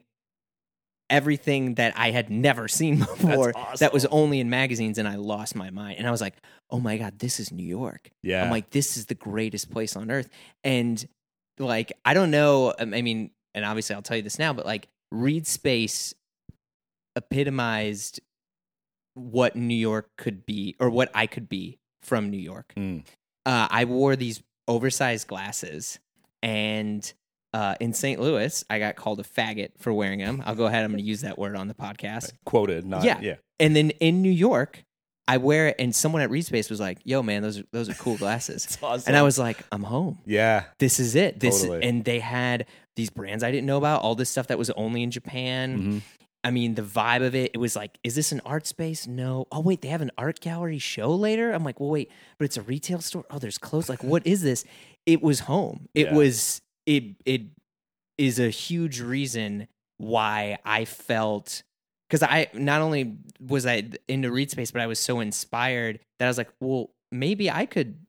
everything that i had never seen <laughs> before that was awesome. only in magazines and i lost my mind and i was like oh my god this is new york Yeah. I'm like, this is the greatest place on earth. And like, I don't know. um, I mean, and obviously I'll tell you this now, but like, Reed Space epitomized what New York could be or what I could be from New York. Mm. Uh, I wore these oversized glasses and uh, in St. Louis, I got called a faggot for wearing them. I'll go ahead. I'm going to use that word on the podcast. quoted. Not Yeah. yeah. And then in New York, I wear it, and someone at Reed Space was like, "Yo, man, those are those are cool glasses." <laughs> Awesome. And I was like, I'm home. yeah. This is it. This Totally. and they had these brands I didn't know about, all this stuff that was only in Japan. Mhm. I mean, the vibe of it, it was like, is this an art space? No. Oh, wait, they have an art gallery show later? I'm like, well, wait, but it's a retail store. Oh, there's clothes. Like, what is this? It was home. It Yeah. was, it, it is a huge reason why I felt, because I not only was I into reed space, but I was so inspired that I was like, well, maybe I could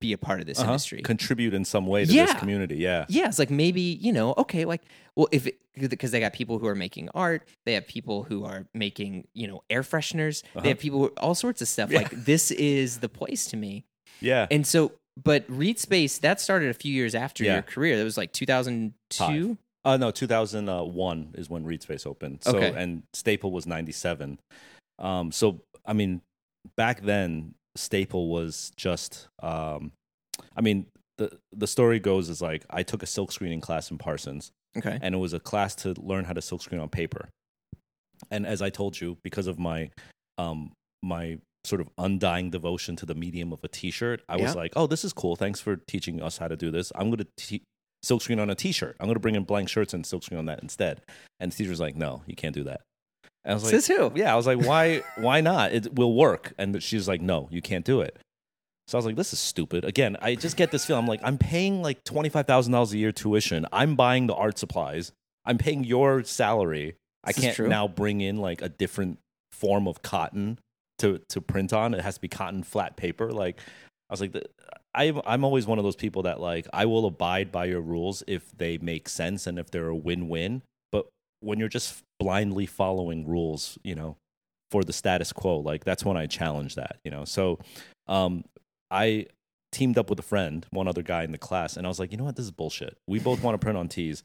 be a part of this Uh-huh. industry. Contribute in some way to this community. Yeah. yeah, it's like maybe you know, okay, like well, if because they got people who are making art, they have people who are making you know air fresheners, Uh-huh. they have people who, all sorts of stuff. Yeah. Like this is the place to me, Yeah. and so. But Reed Space that started a few years after Yeah. your career. That was like 2002. Uh, no, 2001 is when Reed Space opened. So, Okay. and Staple was 97. Um, so, I mean, back then, Staple was just, um, I mean, the, the story goes is like I took a silk screening class in Parsons, Okay. and it was a class to learn how to silk screen on paper. And as I told you, because of my, um, my sort of undying devotion to the medium of a T-shirt, I was Yeah. like, "Oh, this is cool. Thanks for teaching us how to do this. I'm going to te- silk screen on a T-shirt. I'm going to bring in blank shirts and silk screen on that instead." And the teacher's like, "No, you can't do that." And I was like, Says who? "Yeah." I was like, "Why? why not? It will work." And she's like, "No, you can't do it." So I was like, "This is stupid." Again, I just get this feeling. I'm like, I'm paying like twenty five thousand dollars a year tuition. I'm buying the art supplies. I'm paying your salary. I This is can't true. now bring in like a different form of cotton to to print on. It has to be cotton flat paper. Like I was like, the, I'm I'm always one of those people that like I will abide by your rules if they make sense and if they're a win win. But when you're just blindly following rules, you know, for the status quo, like that's when I challenge that. You know, so um, I teamed up with a friend, one other guy in the class, and I was like, you know what, this is bullshit. We both want to print on tees.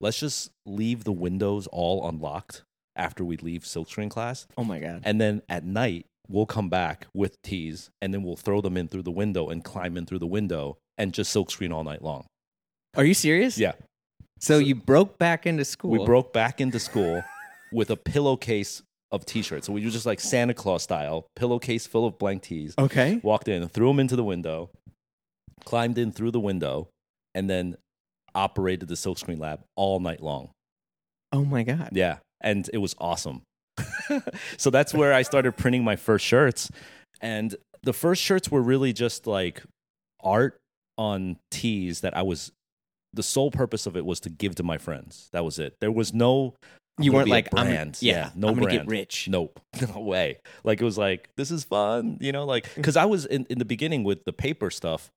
Let's just leave the windows all unlocked after we leave silkscreen class, Oh my god. and then at night we'll come back with tees, and then we'll throw them in through the window and climb in through the window and just silkscreen all night long. Are you serious? Yeah, So, you broke back into school. we broke back into school with a pillowcase of t-shirts. So we were just like Santa Claus style, pillowcase full of blank tees. Okay. walked in, threw them into the window, climbed in through the window, and then operated the silkscreen lab all night long. Oh my god. Yeah, and it was awesome. <laughs> so that's where I started printing my first shirts, and the first shirts were really just like art on tees that I was. The sole purpose of it was to give to my friends. That was it. There was no. I'm You weren't like I'm- brand. yeah, no I'm brand. get rich. Nope, <laughs> no way. Like it was like this is fun, you know, like because I was in, in the beginning with the paper stuff.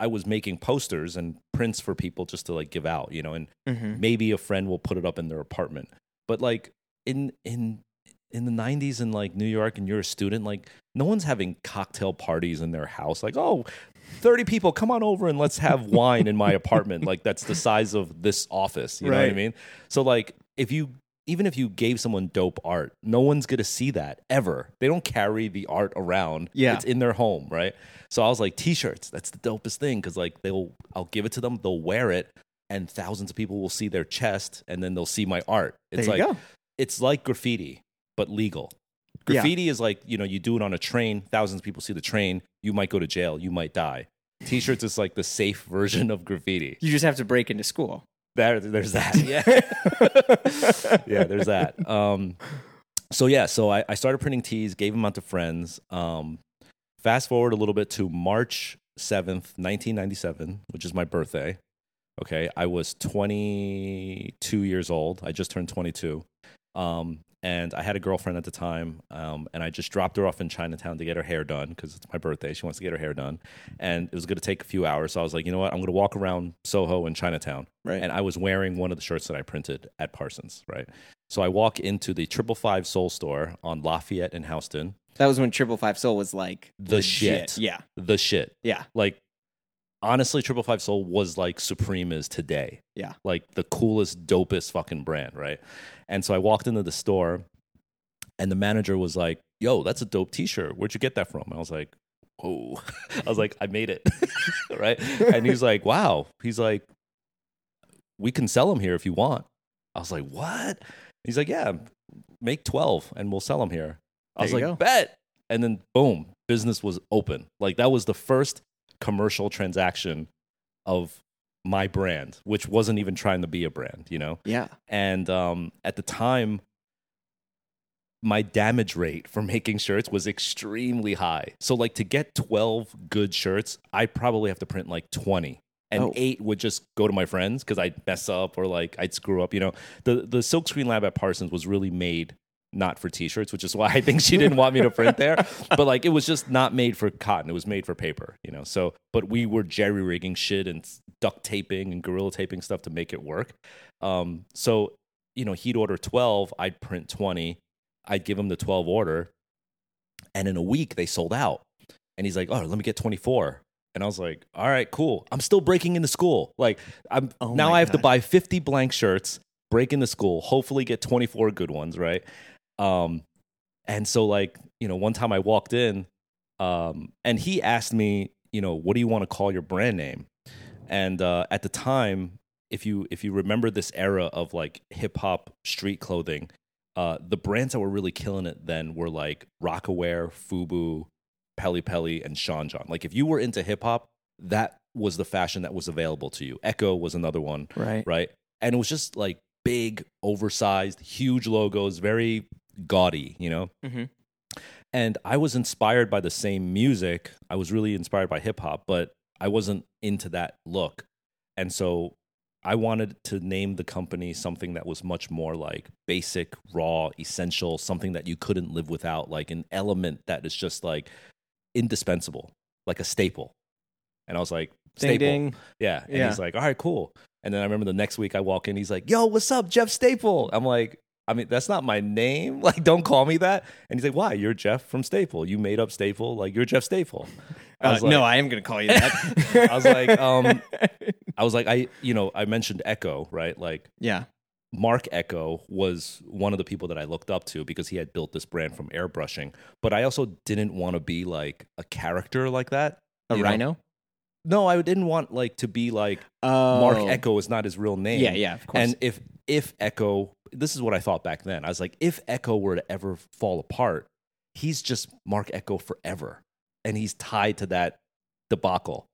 I was making posters and prints for people just to like give out, you know, and Mm-hmm. maybe a friend will put it up in their apartment. But like in in in the 90s in like New York and you're a student, like no one's having cocktail parties in their house. Like, oh, 30 people, come on over and let's have wine in my <laughs> apartment. Like that's the size of this office. You know what I mean? So like if you even if you gave someone dope art, no one's gonna see that ever. They don't carry the art around. Yeah. It's in their home, right? So I was like, t-shirts, that's the dopest thing. Cause like they'll I'll give it to them, they'll wear it, and thousands of people will see their chest and then they'll see my art. It's there you like go. it's like graffiti, but legal. Yeah. Graffiti is like, you know, you do it on a train, thousands of people see the train, you might go to jail, you might die. T-shirts is like the safe <laughs> version of graffiti. You just have to break into school. There, there's that. <laughs> Yeah. <laughs> yeah, there's that. Um, so yeah, so I, I started printing tees, gave them out to friends. Um, fast forward a little bit to March 7th, 1997, which is my birthday. Okay, I was 22 years old. I just turned 22. Um, and I had a girlfriend at the time, um, and I just dropped her off in Chinatown to get her hair done because it's my birthday. She wants to get her hair done, and it was going to take a few hours. So I was like, you know what? I'm going to walk around Soho and Chinatown, Right. and I was wearing one of the shirts that I printed at Parsons, right? So I walk into the Triple Five Soul store on Lafayette and Houston, That was when Triple Five Soul was like The legit. shit. Yeah. the shit. Yeah. Like, honestly, Triple Five Soul was like Supreme is today. Yeah. Like the coolest, dopest fucking brand, right? And so I walked into the store, and the manager was like, "Yo, that's a dope T-shirt. Where'd you get that from?" I was like, "Oh," <laughs> I was like, "I made it," <laughs> right? And he's like, "Wow." He's like, "We can sell them here if you want." I was like, "What?" He's like, "Yeah, make twelve, and we'll sell them here." I There was like, go. "Bet." And then boom, business was open. Like that was the first commercial transaction of my brand, which wasn't even trying to be a brand, you know? Yeah. And um, at the time, my damage rate for <laughs> making shirts was extremely high. So like to get 12 good shirts, I probably have to print like 20. And Oh. eight would just go to my friends because I'd mess up or like I'd screw up. You know, the the Silkscreen Lab at Parsons was really made not for t-shirts, which is why I think she didn't want me to print there. <laughs> But like it was just not made for cotton; it was made for paper. You know, so but we were jerry rigging shit and duct taping and gorilla taping stuff to make it work. Um, so you know, he'd order twelve, I'd print twenty, I'd give him the twelve order, and in a week they sold out. And he's like, "Oh, let me get twenty four. And I was like, "All right, cool. I'm still breaking into school. Like, I'm Oh now I have to buy 50 blank shirts, break into school, hopefully get 24 good ones, right? Um, and so like, you know, one time I walked in, um, and he asked me, you know, what do you want to call your brand name? And uh, at the time, if you if you remember this era of like hip hop street clothing, uh, the brands that were really killing it then were like Rocawear, Fubu, Pelle Pelle, and Sean John. Like if you were into hip hop, that was the fashion that was available to you. Ecko was another one Right. right? And it was just like big, oversized, huge logos, very gaudy, you know? Mhm. And I was inspired by the same music. I was really inspired by hip hop, but I wasn't into that look. And so I wanted to name the company something that was much more like basic, raw, essential, something that you couldn't live without, like an element that is just like indispensable, like a staple. And I was like, Ding staple. ding. Yeah. And Yeah. he's like, all right, cool. And then I remember the next week I walk in, he's like, yo, what's up, Jeff Staple? I'm like, I mean, that's not my name. <laughs> Like, don't call me that. And he's like, why? You're Jeff from Staple. You made up Staple. Like, you're Jeff Staple. I Uh, was like, no, I am going to call you that. <laughs> I was like, um, I was like, I, you know, I mentioned Ecko, right? Like, yeah. Marc Ecko was one of the people that I looked up to because he had built this brand from airbrushing. But I also didn't want to be like a character like that. A you know? No, I didn't want like to be like Oh. Marc Ecko is not his real name. Yeah, yeah, of course. And if if Ecko, this is what I thought back then. I was like, if Ecko were to ever fall apart, he's just Marc Ecko forever, and he's tied to that debacle.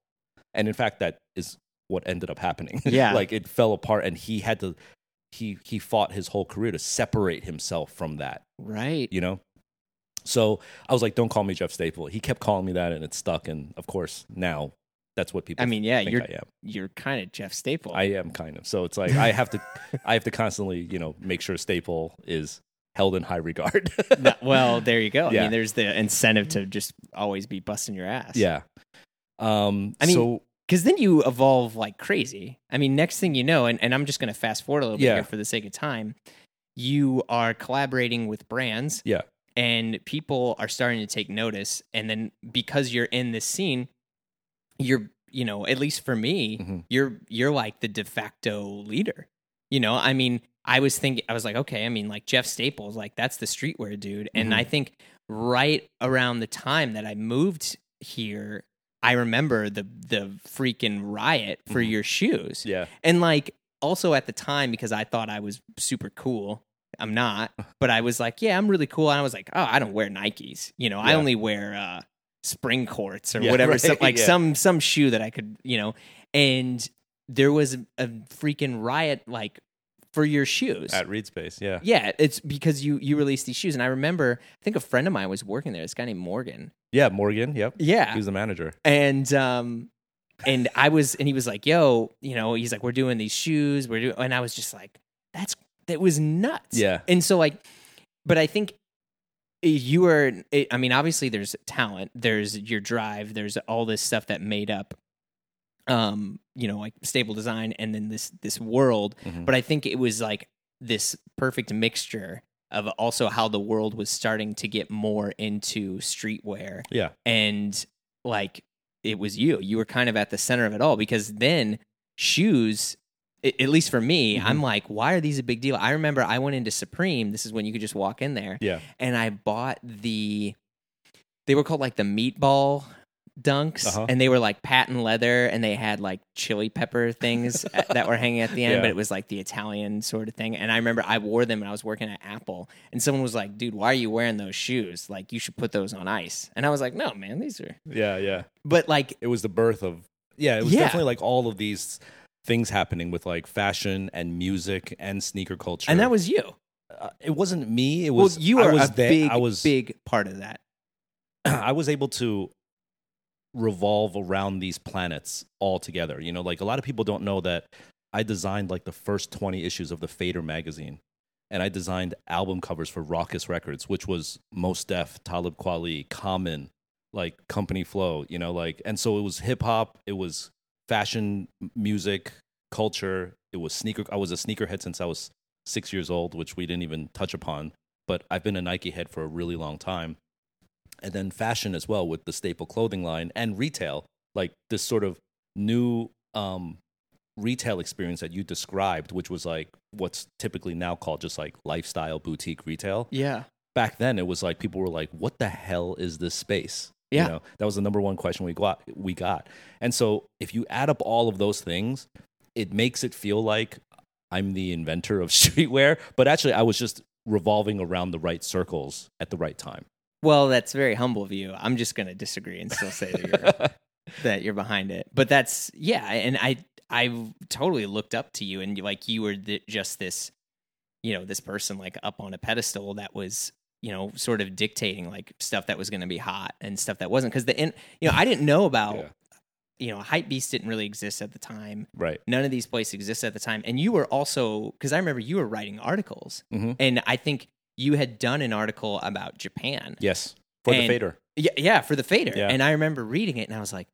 And in fact, that is what ended up happening. <laughs> Yeah. like it fell apart, and he had to. He he fought his whole career to separate himself from that. right. You know. So I was like, "Don't call me Jeff Staple." He kept calling me that, and it stuck. And of course, now that's what people. I mean, yeah, you're you're kind of Jeff Staple. I am kind of. So it's like I have to I have to constantly, you know, make sure Staple is held in high regard. No, well, there you go. I mean, there's the incentive to just always be busting your ass. yeah. Um I mean, so Because then you evolve like crazy. I mean, next thing you know, and, and I'm just going to fast forward a little bit Yeah. here for the sake of time, you are collaborating with brands yeah. and people are starting to take notice. And then because you're in this scene, you're, you know, at least for me, Mhm. you're you're like the de facto leader. You know, I mean, I was thinking, I was like, okay, I mean, like Jeff Staples, like that's the streetwear dude. And Mhm. I think right around the time that I moved here, I remember the the freaking riot for Mhm. your shoes. Yeah. And like also at the time because I thought I was super cool. I'm not, <laughs> but I was like, yeah, I'm really cool. And I was like, oh, I don't wear Nikes. You know, I only wear uh spring courts or Yeah, <laughs> whatever, right, some, like yeah. some some shoe that I could, you know. And there was a, freaking riot like for your shoes. At Reed Space, yeah. yeah, it's because you you released these shoes, and I remember I think a friend of mine was working there. This guy named Morgan. Yeah, Morgan, yep. Yeah, He was the manager. and um and I was and he was like, "Yo, you know," he's like, "We're doing these shoes, we're doing," and I was just like, "That's that was nuts." Yeah. and so like, but I think you are. I mean, obviously, there's talent, there's your drive, there's all this stuff that made up, um, you know, like staple design, and then this this world. Mhm. But I think it was like this perfect mixture of also how the world was starting to get more into streetwear Yeah. and like it was you you were kind of at the center of it all because then shoes at least for me Mhm. i'm like why are these a big deal i remember i went into supreme this is when you could just walk in there Yeah. and i bought the they were called like the meatball dunks Uh-huh. and they were like patent leather and they had like chili pepper things at- <laughs> that were hanging at the end Yeah. but it was like the italian sort of thing and i remember i wore them and i was working at apple and someone was like dude why are you wearing those shoes like you should put those on ice and i was like no man these are Yeah, yeah. but like It was the birth of Yeah, it was Yeah. definitely like all of these things happening with like fashion and music and sneaker culture. and that was you uh, it wasn't me. It Well, was you I was a there- big, I was big part of that. <clears throat> I was able to revolve around these planets all together. You know, like a lot of people don't know that I designed like the first 20 issues of the Fader magazine. And I designed album covers for Rawkus Records, which was Mos Def, Talib Kweli, Common, like Company Flow, you know, like, and so it was hip hop, it was fashion, music, culture, it was sneaker. I was a sneakerhead since I was six years old, which we didn't even touch upon. But I've been a Nike head for a really long time and then fashion as well with the staple clothing line and retail like this sort of new um retail experience that you described which was like what's typically now called just like lifestyle boutique retail Yeah. back then it was like people were like what the hell is this space Yeah. you know that was the number one question we got we got and so if you add up all of those things it makes it feel like i'm the inventor of <laughs> streetwear but actually i was just revolving around the right circles at the right time Well, that's very humble of you. I'm just going to disagree and still say that you're <laughs> that you're behind it. But that's yeah, and I I totally looked up to you, and like you were the, just this, you know, this person like up on a pedestal that was you know sort of dictating like stuff that was going to be hot and stuff that wasn't because the in you know I didn't know about Yeah. you know hype beast didn't really exist at the time. right None of these places existed at the time, and you were also because I remember you were writing articles, Mhm. and I think you had done an article about Japan. Yes, for the fader. Yeah, yeah, for the fader. Yeah. And I remember reading it and I was like,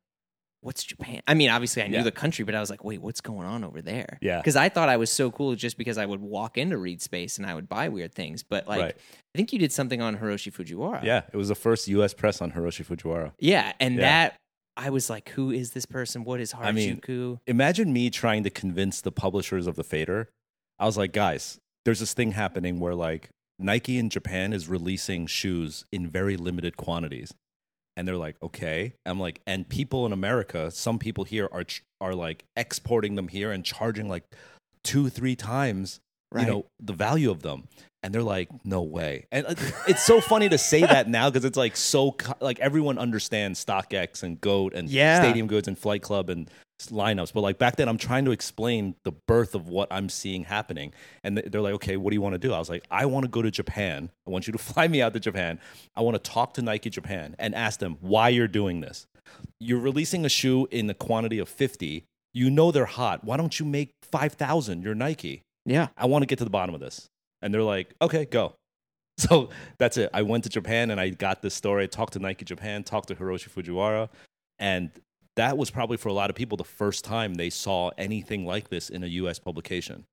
what's Japan? I mean, obviously I knew Yeah. the country, but I was like, wait, what's going on over there? Yeah. Because I thought I was so cool just because I would walk into Reed Space and I would buy weird things. But like, Right. I think you did something on Hiroshi Fujiwara. Yeah, it was the first U.S. press on Hiroshi Fujiwara. Yeah. And Yeah. that, I was like, who is this person? What is I mean, Harajuku? Imagine me trying to convince the publishers of the fader. I was like, guys, there's this thing happening where like Nike in Japan is releasing shoes in very limited quantities. And they're like, okay. I'm like, and people in America, some people here are are like exporting them here and charging like two, three times, Right. you know, the value of them. And they're like, no way. And uh, it's so funny to say that now because it's like so like everyone understands StockX and Goat and Yeah. Stadium Goods and Flight Club and lineups. But like back then, I'm trying to explain the birth of what I'm seeing happening. And they're like, okay, what do you want to do? I was like, I want to go to Japan. I want you to <laughs> fly me out to Japan. I want to talk to Nike Japan and ask them why you're doing this. You're releasing a shoe in a quantity of 50. You know they're hot. Why don't you make 5,000? You're Nike. yeah. I want to get to the bottom of this. And they're like, okay, go. <laughs> So that's it. I went to Japan and I got this story. I talked to Nike Japan, talked to Hiroshi Fujiwara. And that was probably for a lot of people the first time they saw anything like this in a US publication.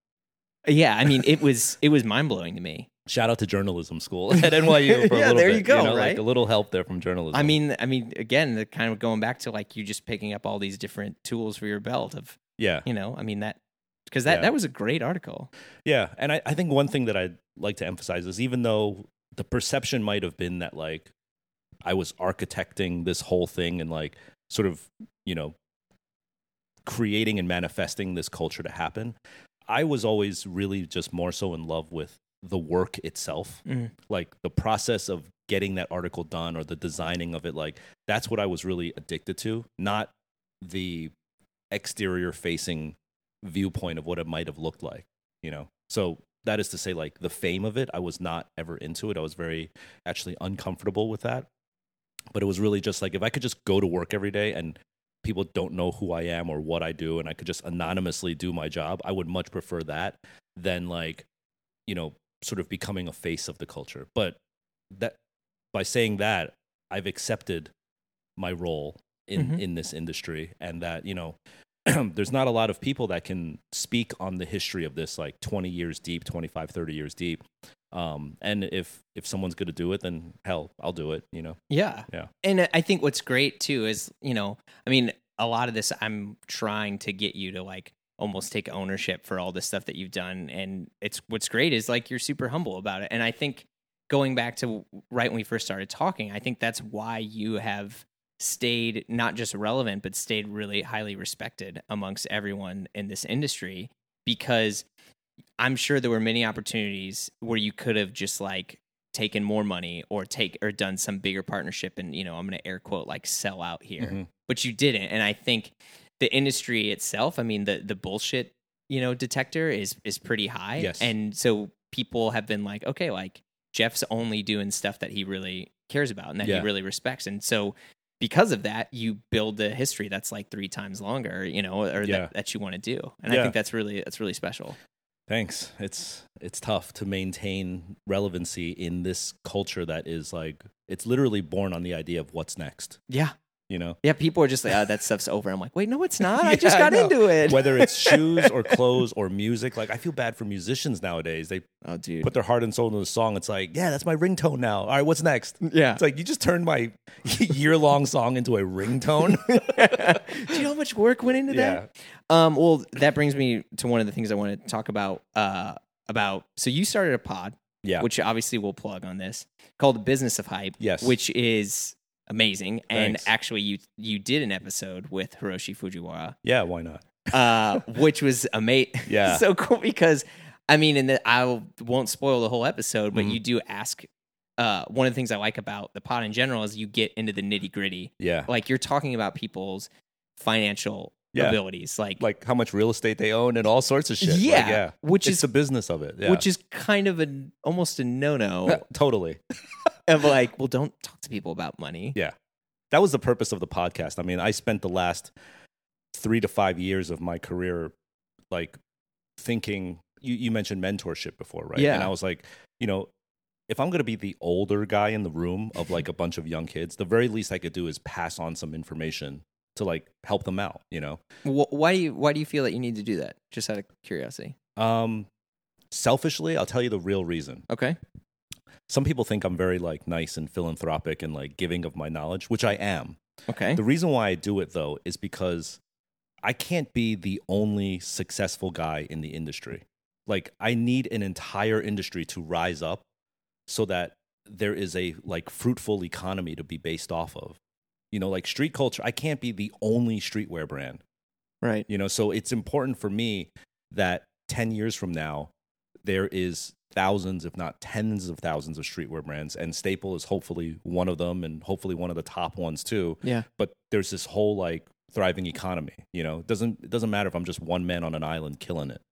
Yeah. I mean, it <laughs> was, it was mind blowing to me. Shout out to journalism school <laughs> <laughs> at NYU for a Yeah, little there bit. you go, know, right? Like a little help there from journalism. I mean, I mean, again, the kind of going back to like you just picking up all these different tools for your belt of, yeah. you know, I mean that because that Yeah. that was a great article. Yeah, and I, I think one thing that I'd like to emphasize is even though the perception might have been that like I was architecting this whole thing and like sort of you know creating and manifesting this culture to happen, I was always really just more so in love with the work itself, Mhm. like the process of getting that article done or the designing of it. Like that's what I was really addicted to, not the exterior facing viewpoint of what it might have looked like you know so that is to say like the fame of it i was not ever into it i was very actually uncomfortable with that but it was really just like if i could just go to work every day and people don't know who i am or what i do and i could just anonymously do my job i would much prefer that than like you know sort of becoming a face of the culture but that by saying that i've accepted my role in Mhm. in this industry and that you know <clears throat> there's not a lot of people that can speak on the history of this like 20 years deep 25 30 years deep um and if if someone's going to do it then hell i'll do it you know Yeah. Yeah. And I think what's great too is, you know, I mean, a lot of this I'm trying to get you to like almost take ownership for all the stuff that you've done and it's what's great is like you're super humble about it. And I think going back to right when we first started talking, I think that's why you have stayed not just relevant but stayed really highly respected amongst everyone in this industry because I'm sure there were many opportunities where you could have just like taken more money or take or done some bigger partnership and you know I'm going to air quote like sell out here Mhm. but you didn't and I think the industry itself I mean the the bullshit you know detector is is pretty high Yes. and so people have been like, okay, like Jeff's only doing stuff that he really cares about and that Yeah. he really respects. And so because of that, you build a history that's like three times longer, you know, or Yeah. that, that you want to do. And I think that's really that's really special. Thanks. It's it's tough to maintain relevancy in this culture that is like it's literally born on the idea of what's next. Yeah. You know, Yeah, people are just like, oh, that stuff's over. I'm like, wait, no, it's <laughs> not. I just Yeah, I got know. into it. whether it's <laughs> shoes or clothes or music. Like I feel bad for musicians nowadays. They oh, dude. put their heart and soul into the song. It's like, yeah, that's my ringtone now. All right, what's next? yeah. It's like you just turned my <laughs> year long song into a ringtone. Do you know how much work went into that? Um, well, that brings me to one of the things I want to talk about. Uh, about so you started a pod, Yeah. which obviously we'll plug on this, called the Business of Hype. Yes. which is amazing. And Thanks. actually, you you did an episode with Hiroshi Fujiwara, yeah, why not? uh, <laughs> which was amazing. Yeah. <laughs> so cool because I mean, and the, I won't spoil the whole episode, but Mhm. you do ask. Uh, one of the things I like about the pod in general is you get into the nitty gritty. Yeah. Like you're talking about people's financial Yeah. abilities, like Like how much real estate they own and all sorts of shit. Like, Yeah, yeah. which it's is- the business of it. Yeah. which is kind of a almost a no no <laughs> totally. <laughs> of like, well, don't talk to people about money. Yeah. That was the purpose of the podcast. I mean, I spent the last three to five years of my career like thinking you, you mentioned mentorship before, right? Yeah. And I was like, you know, if I'm gonna be the older guy in the room of like a bunch of young kids, the very least I could do is pass on some information to like help them out, you know? Why do you Why do you feel that you need to do that? Just out of curiosity. Um selfishly, I'll tell you the real reason. Okay. Some people think I'm very like nice and philanthropic and like giving of my knowledge, which I am. Okay. The reason why I do it though is because I can't be the only successful guy in the industry. Like I need an entire industry to rise up so that there is a like fruitful economy to be based off of. You know, like street culture, I can't be the only streetwear brand. right. You know, so it's important for me that 10 years from now there is thousands if not tens of thousands of streetwear brands and Staple is hopefully one of them and hopefully one of the top ones too Yeah. but there's this whole like thriving economy you know it doesn't it doesn't matter if i'm just one man on an island killing it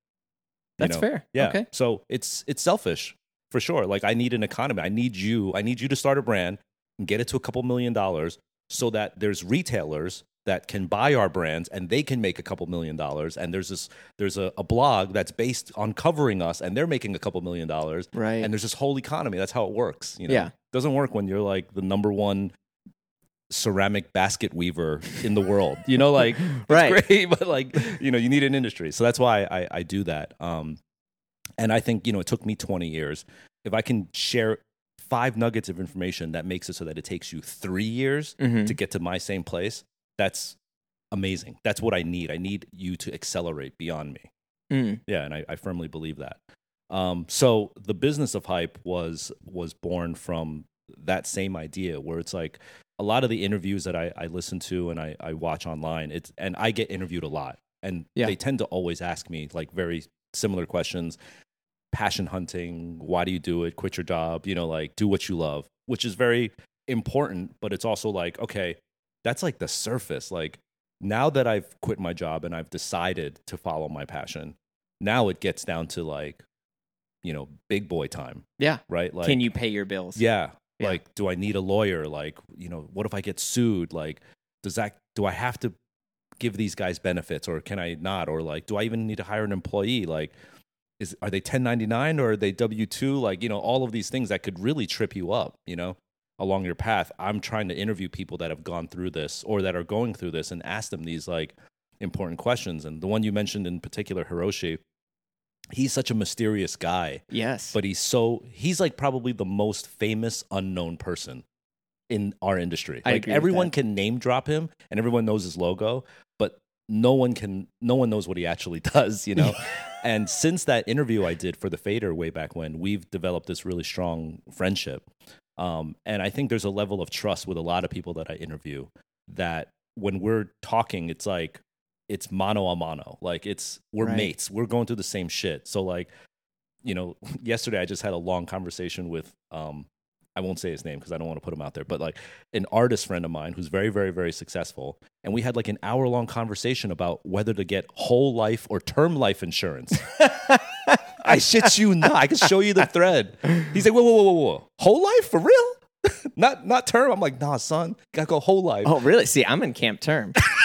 That's know? fair. yeah Okay. so it's it's selfish for sure like i need an economy i need you i need you to start a brand and get it to a couple million dollars so that there's retailers that can buy our brands and they can make a couple million dollars. And there's this there's a, a blog that's based on covering us and they're making a couple million dollars. Right. and there's this whole economy. That's how it works you know? Yeah. doesn't work when you're like the number one ceramic basket weaver in the world you know? Like it's Right. great <laughs> but like you know you need an industry. So that's why i i do that. Um and i think you know it took me 20 years. If i can share five nuggets of information that makes it so that it takes you three years Mhm. to get to my same place that's amazing that's what i need i need you to accelerate beyond me Mm. yeah and i, I firmly believe that um, so the business of hype was was born from that same idea where it's like a lot of the interviews that i, I listen to and I, I watch online it's and i get interviewed a lot and Yeah. they tend to always ask me like very similar questions passion hunting why do you do it quit your job you know like do what you love which is very important but it's also like okay that's like the surface like now that I've quit my job and I've decided to follow my passion, now it gets down to like, you know, big boy time, Yeah. right? Like, Can you pay your bills? Yeah, Yeah. Like, do I need a lawyer? Like, you know, what if I get sued? Like, does that, do I have to give these guys benefits or can I not? Or like, do I even need to hire an employee? Like, is, are they 1099 or are they W 2? Like, you know, all of these things that could really trip you up, you know? along your path i'm trying to interview people that have gone through this or that are going through this and ask them these like important questions and the one you mentioned in particular hiroshi he's such a mysterious guy Yes. but he's so he's like probably the most famous unknown person in our industry I like everyone can name drop him and everyone knows his logo but no one can no one knows what he actually <laughs> does you know? And since that interview i did for the fader way back when we've developed this really strong friendship. Um, and i think there's a level of trust with a lot of people that i interview that when we're talking it's like it's mano a mano. Like it's we're Right. mates. We're going through the same shit. So like you know <laughs> yesterday i just had a long conversation with um i won't say his name because i don't want to put him out there but like an artist friend of mine who's very very very successful and we had like an hour long conversation about whether to get whole life or term life insurance <laughs> I shit you not. I can show you the thread. He's like, whoa, whoa, whoa, whoa, whoa. Whole life for real? <laughs> not not term. I'm like, nah, son. Gotta go whole life. Oh, really? See, I'm in camp term. <laughs>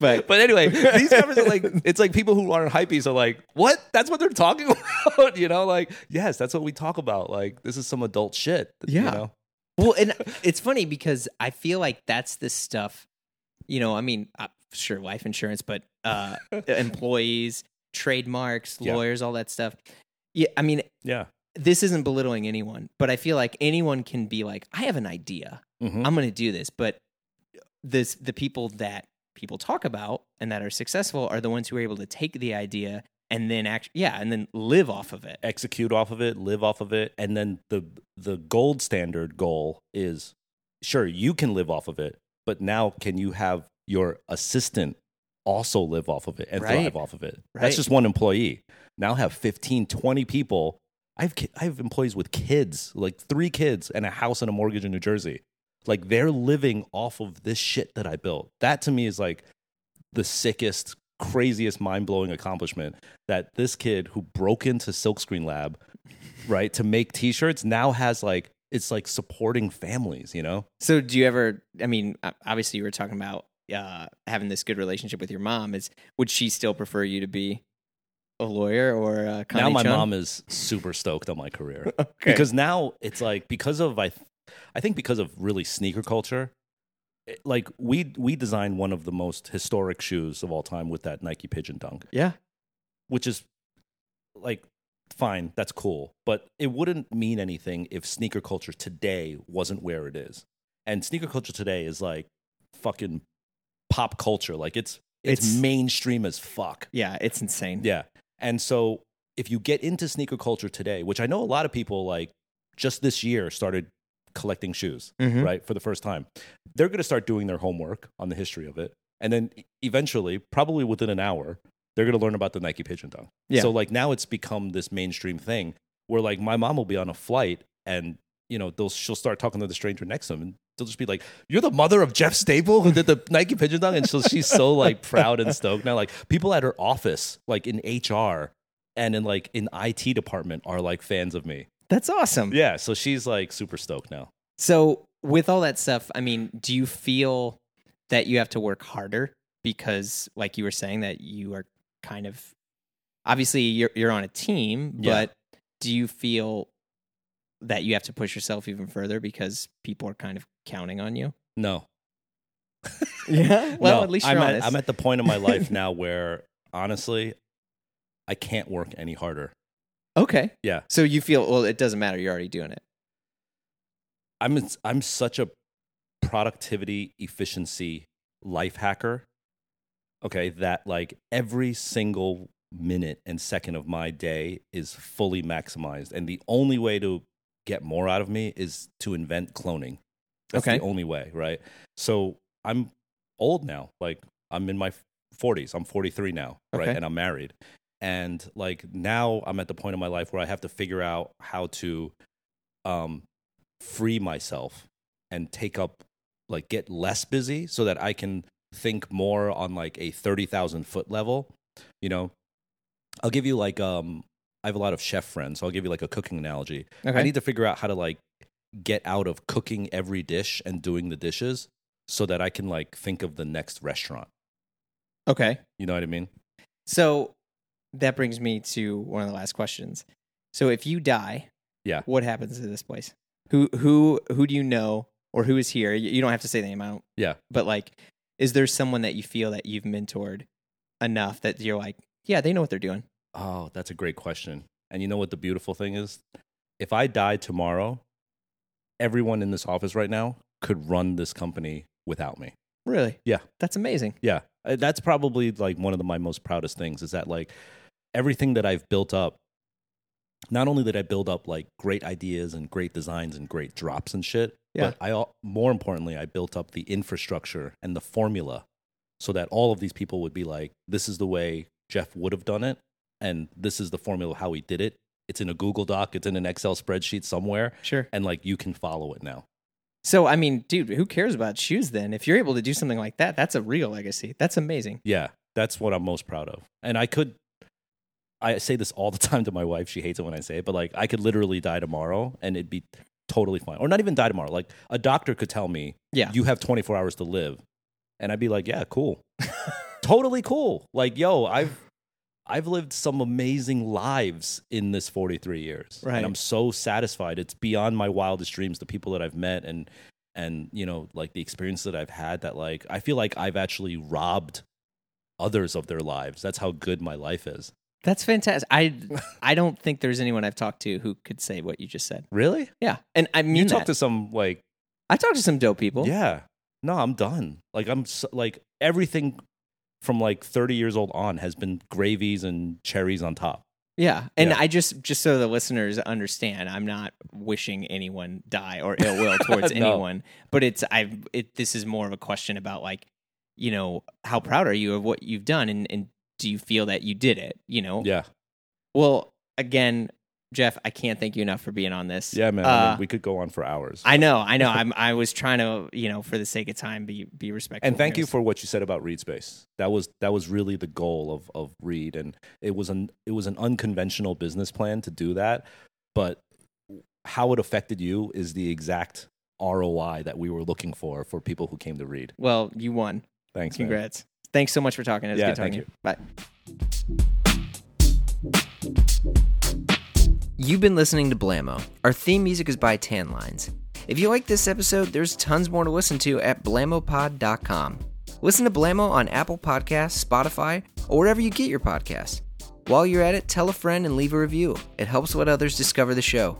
but But anyway, these covers are like <laughs> it's like people who aren't hypees are like, what? That's what they're talking <laughs> about. you know, like, yes, that's what we talk about. Like, this is some adult shit. You Yeah. know? well, and it's funny because I feel like that's the stuff. You know, I mean, uh, sure, life insurance, but uh, <laughs> employees, trademarks, Yeah. lawyers, all that stuff. Yeah, I mean, Yeah. this isn't belittling anyone, but I feel like anyone can be like, I have an idea. Mhm. I'm going to do this, but this the people that people talk about and that are successful are the ones who are able to take the idea and then act yeah, and then live off of it. execute off of it, live off of it, and then the the gold standard goal is sure you can live off of it, but now can you have your assistant also live off of it and Right. thrive off of it? Right. That's just one employee. Now have 15, 20 people. I have ki- I have employees with kids, like 3 kids and a house and a mortgage in New Jersey. Like they're living off of this shit that I built. That to me is like the sickest, craziest, mind blowing accomplishment that this kid who broke into Silkscreen Lab, right, to make t shirts now has like, it's like supporting families, you know? So do you ever I mean, obviously you were talking about uh, having this good relationship with your mom is would she still prefer you to be a lawyer or uh, now my Chung? mom is super stoked on my career <laughs> okay. because now it's like, because of, I, I think because of really sneaker culture, it- like we we designed one of the most historic shoes of all time with that Nike Pigeon Dunk. yeah. which is like fine, that's cool, but it wouldn't mean anything if sneaker culture today wasn't where it is. And sneaker culture today is like fucking pop culture, like it's it's, It's- mainstream as fuck. Yeah, it's insane. Yeah. And so if you get into sneaker culture today, which I know a lot of people like just this year started collecting shoes, Mhm. right, for the first time, they're going to start doing their homework on the history of it. And then eventually, probably within an hour, they're going to learn about the Nike Pigeon Dunk. Yeah. So like now it's become this mainstream thing where like my mom will be on a flight and you know they'll she'll start talking to the stranger next to them and they'll just be like, "You're the mother of Jeff Staple who did the <laughs> Nike Pigeon Dunk," and so she's so like proud and stoked now. Like people at her office, like in HR and in like in IT department, are like fans of me. That's awesome. Yeah, so she's like super stoked now. So, with all that stuff, I mean, do you feel that you have to work harder because, like you were saying, that you are kind of obviously you're you're on a team, Yeah. but do you feel that you have to push yourself even further because people are kind of counting on you? No, <laughs> Yeah. <laughs> Well, No, at least I'm at. I'm at the point in my life <laughs> now where honestly, I can't work any harder. Okay. Yeah. So you feel well, it doesn't matter. You're already doing it. I'm I'm such a productivity efficiency life hacker. Okay, that like every single minute and second of my day is fully maximized, and the only way to get more out of me is to invent cloning. That's Okay. the only way, right? So I'm old now. Like I'm in my 40s. I'm 43 now, right? And I'm married. And like now I'm at the point in my life where I have to figure out how to um free myself and take up like get less busy so that I can think more on like a 30,000 foot level, you know. I'll give you like um I have a lot of chef friends, so I'll give you like a cooking analogy. Okay. I need to figure out how to like get out of cooking every dish and doing the dishes so that I can like think of the next restaurant. okay. You know what I mean? So that brings me to one of the last questions. So if you die, Yeah. what happens to this place? Who who who do you know or who is here? You don't have to say the name. I don't. Yeah. But like, is there someone that you feel that you've mentored enough that you're like, yeah, they know what they're doing? Oh, that's a great question. And you know what the beautiful thing is? If I die tomorrow, everyone in this office right now could run this company without me. Really? Yeah. That's amazing. Yeah. Uh, That's probably like one of the, my most proudest things is that like everything that I've built up, not only did I build up like great ideas and great designs and great drops and shit, Yeah. but I more importantly, I built up the infrastructure and the formula so that all of these people would be like, this is the way Jeff would have done it. And this is the formula how he did it. It's in a Google Doc, it's in an Excel spreadsheet somewhere. Sure. And like you can follow it now. So I mean, dude, who cares about shoes then? If you're able to do something like that, that's a real legacy. That's amazing. Yeah, that's what I'm most proud of. And I could, I say this all the <laughs> time to my wife. She hates it when I say it, but like I could literally die tomorrow and it'd be totally fine. Or not even die tomorrow. Like a doctor could tell me, Yeah. you have 24 hours to live. And I'd be like, yeah, cool. <laughs> totally cool. Like, yo, I've I've lived some amazing lives in this 43 years. Right. And I'm so satisfied. It's beyond my wildest dreams, the people that I've met and and you know, like the experience that I've had that like I feel like I've actually robbed others of their lives. That's how good my life is. That's fantastic. I I don't think there's anyone I've talked to who could say what you just said. Really? Yeah, and I mean You that. talk to some like I talked to some dope people. Yeah. No, I'm done. Like I'm so, like everything from like 30 years old on has been gravies and cherries on top. Yeah, and Yeah. I just just so the listeners understand, I'm not wishing anyone die or ill will <laughs> towards No. anyone, but it's I it this is more of a question about like, you know, how proud are you of what you've done and and do you feel that you did it, you know? Yeah. Well, again, Jeff, I can't thank you enough for being on this. Yeah, man. I Uh, mean, we could go on for hours. I know, I know. <laughs> I'm I was trying to, you know, for the sake of time be be respectful. and thank you for what you said about Reed Space. That was that was really the goal of of Reed and it was an it was an unconventional business plan to do that, but how it affected you is the exact ROI that we were looking for for people who came to Reed. Well, you won. Thanks, man. Congrats. Thanks so much for talking. It was Yeah, good talking thank to you. Bye. You've been listening to Blamo. Our theme music is by Tanlines. If you like this episode, there's tons more to listen to at blamopod.com. Listen to Blamo on Apple Podcasts, Spotify, or wherever you get your podcasts. While you're at it, tell a friend and leave a review. It helps let others discover the show.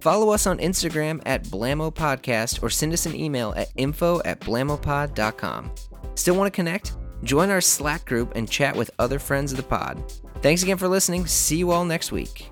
Follow us on Instagram at Blamo Podcast or send us an email at info at blamopod.com. Still want to connect? Join our Slack group and chat with other friends of the pod. Thanks again for listening. See you all next week.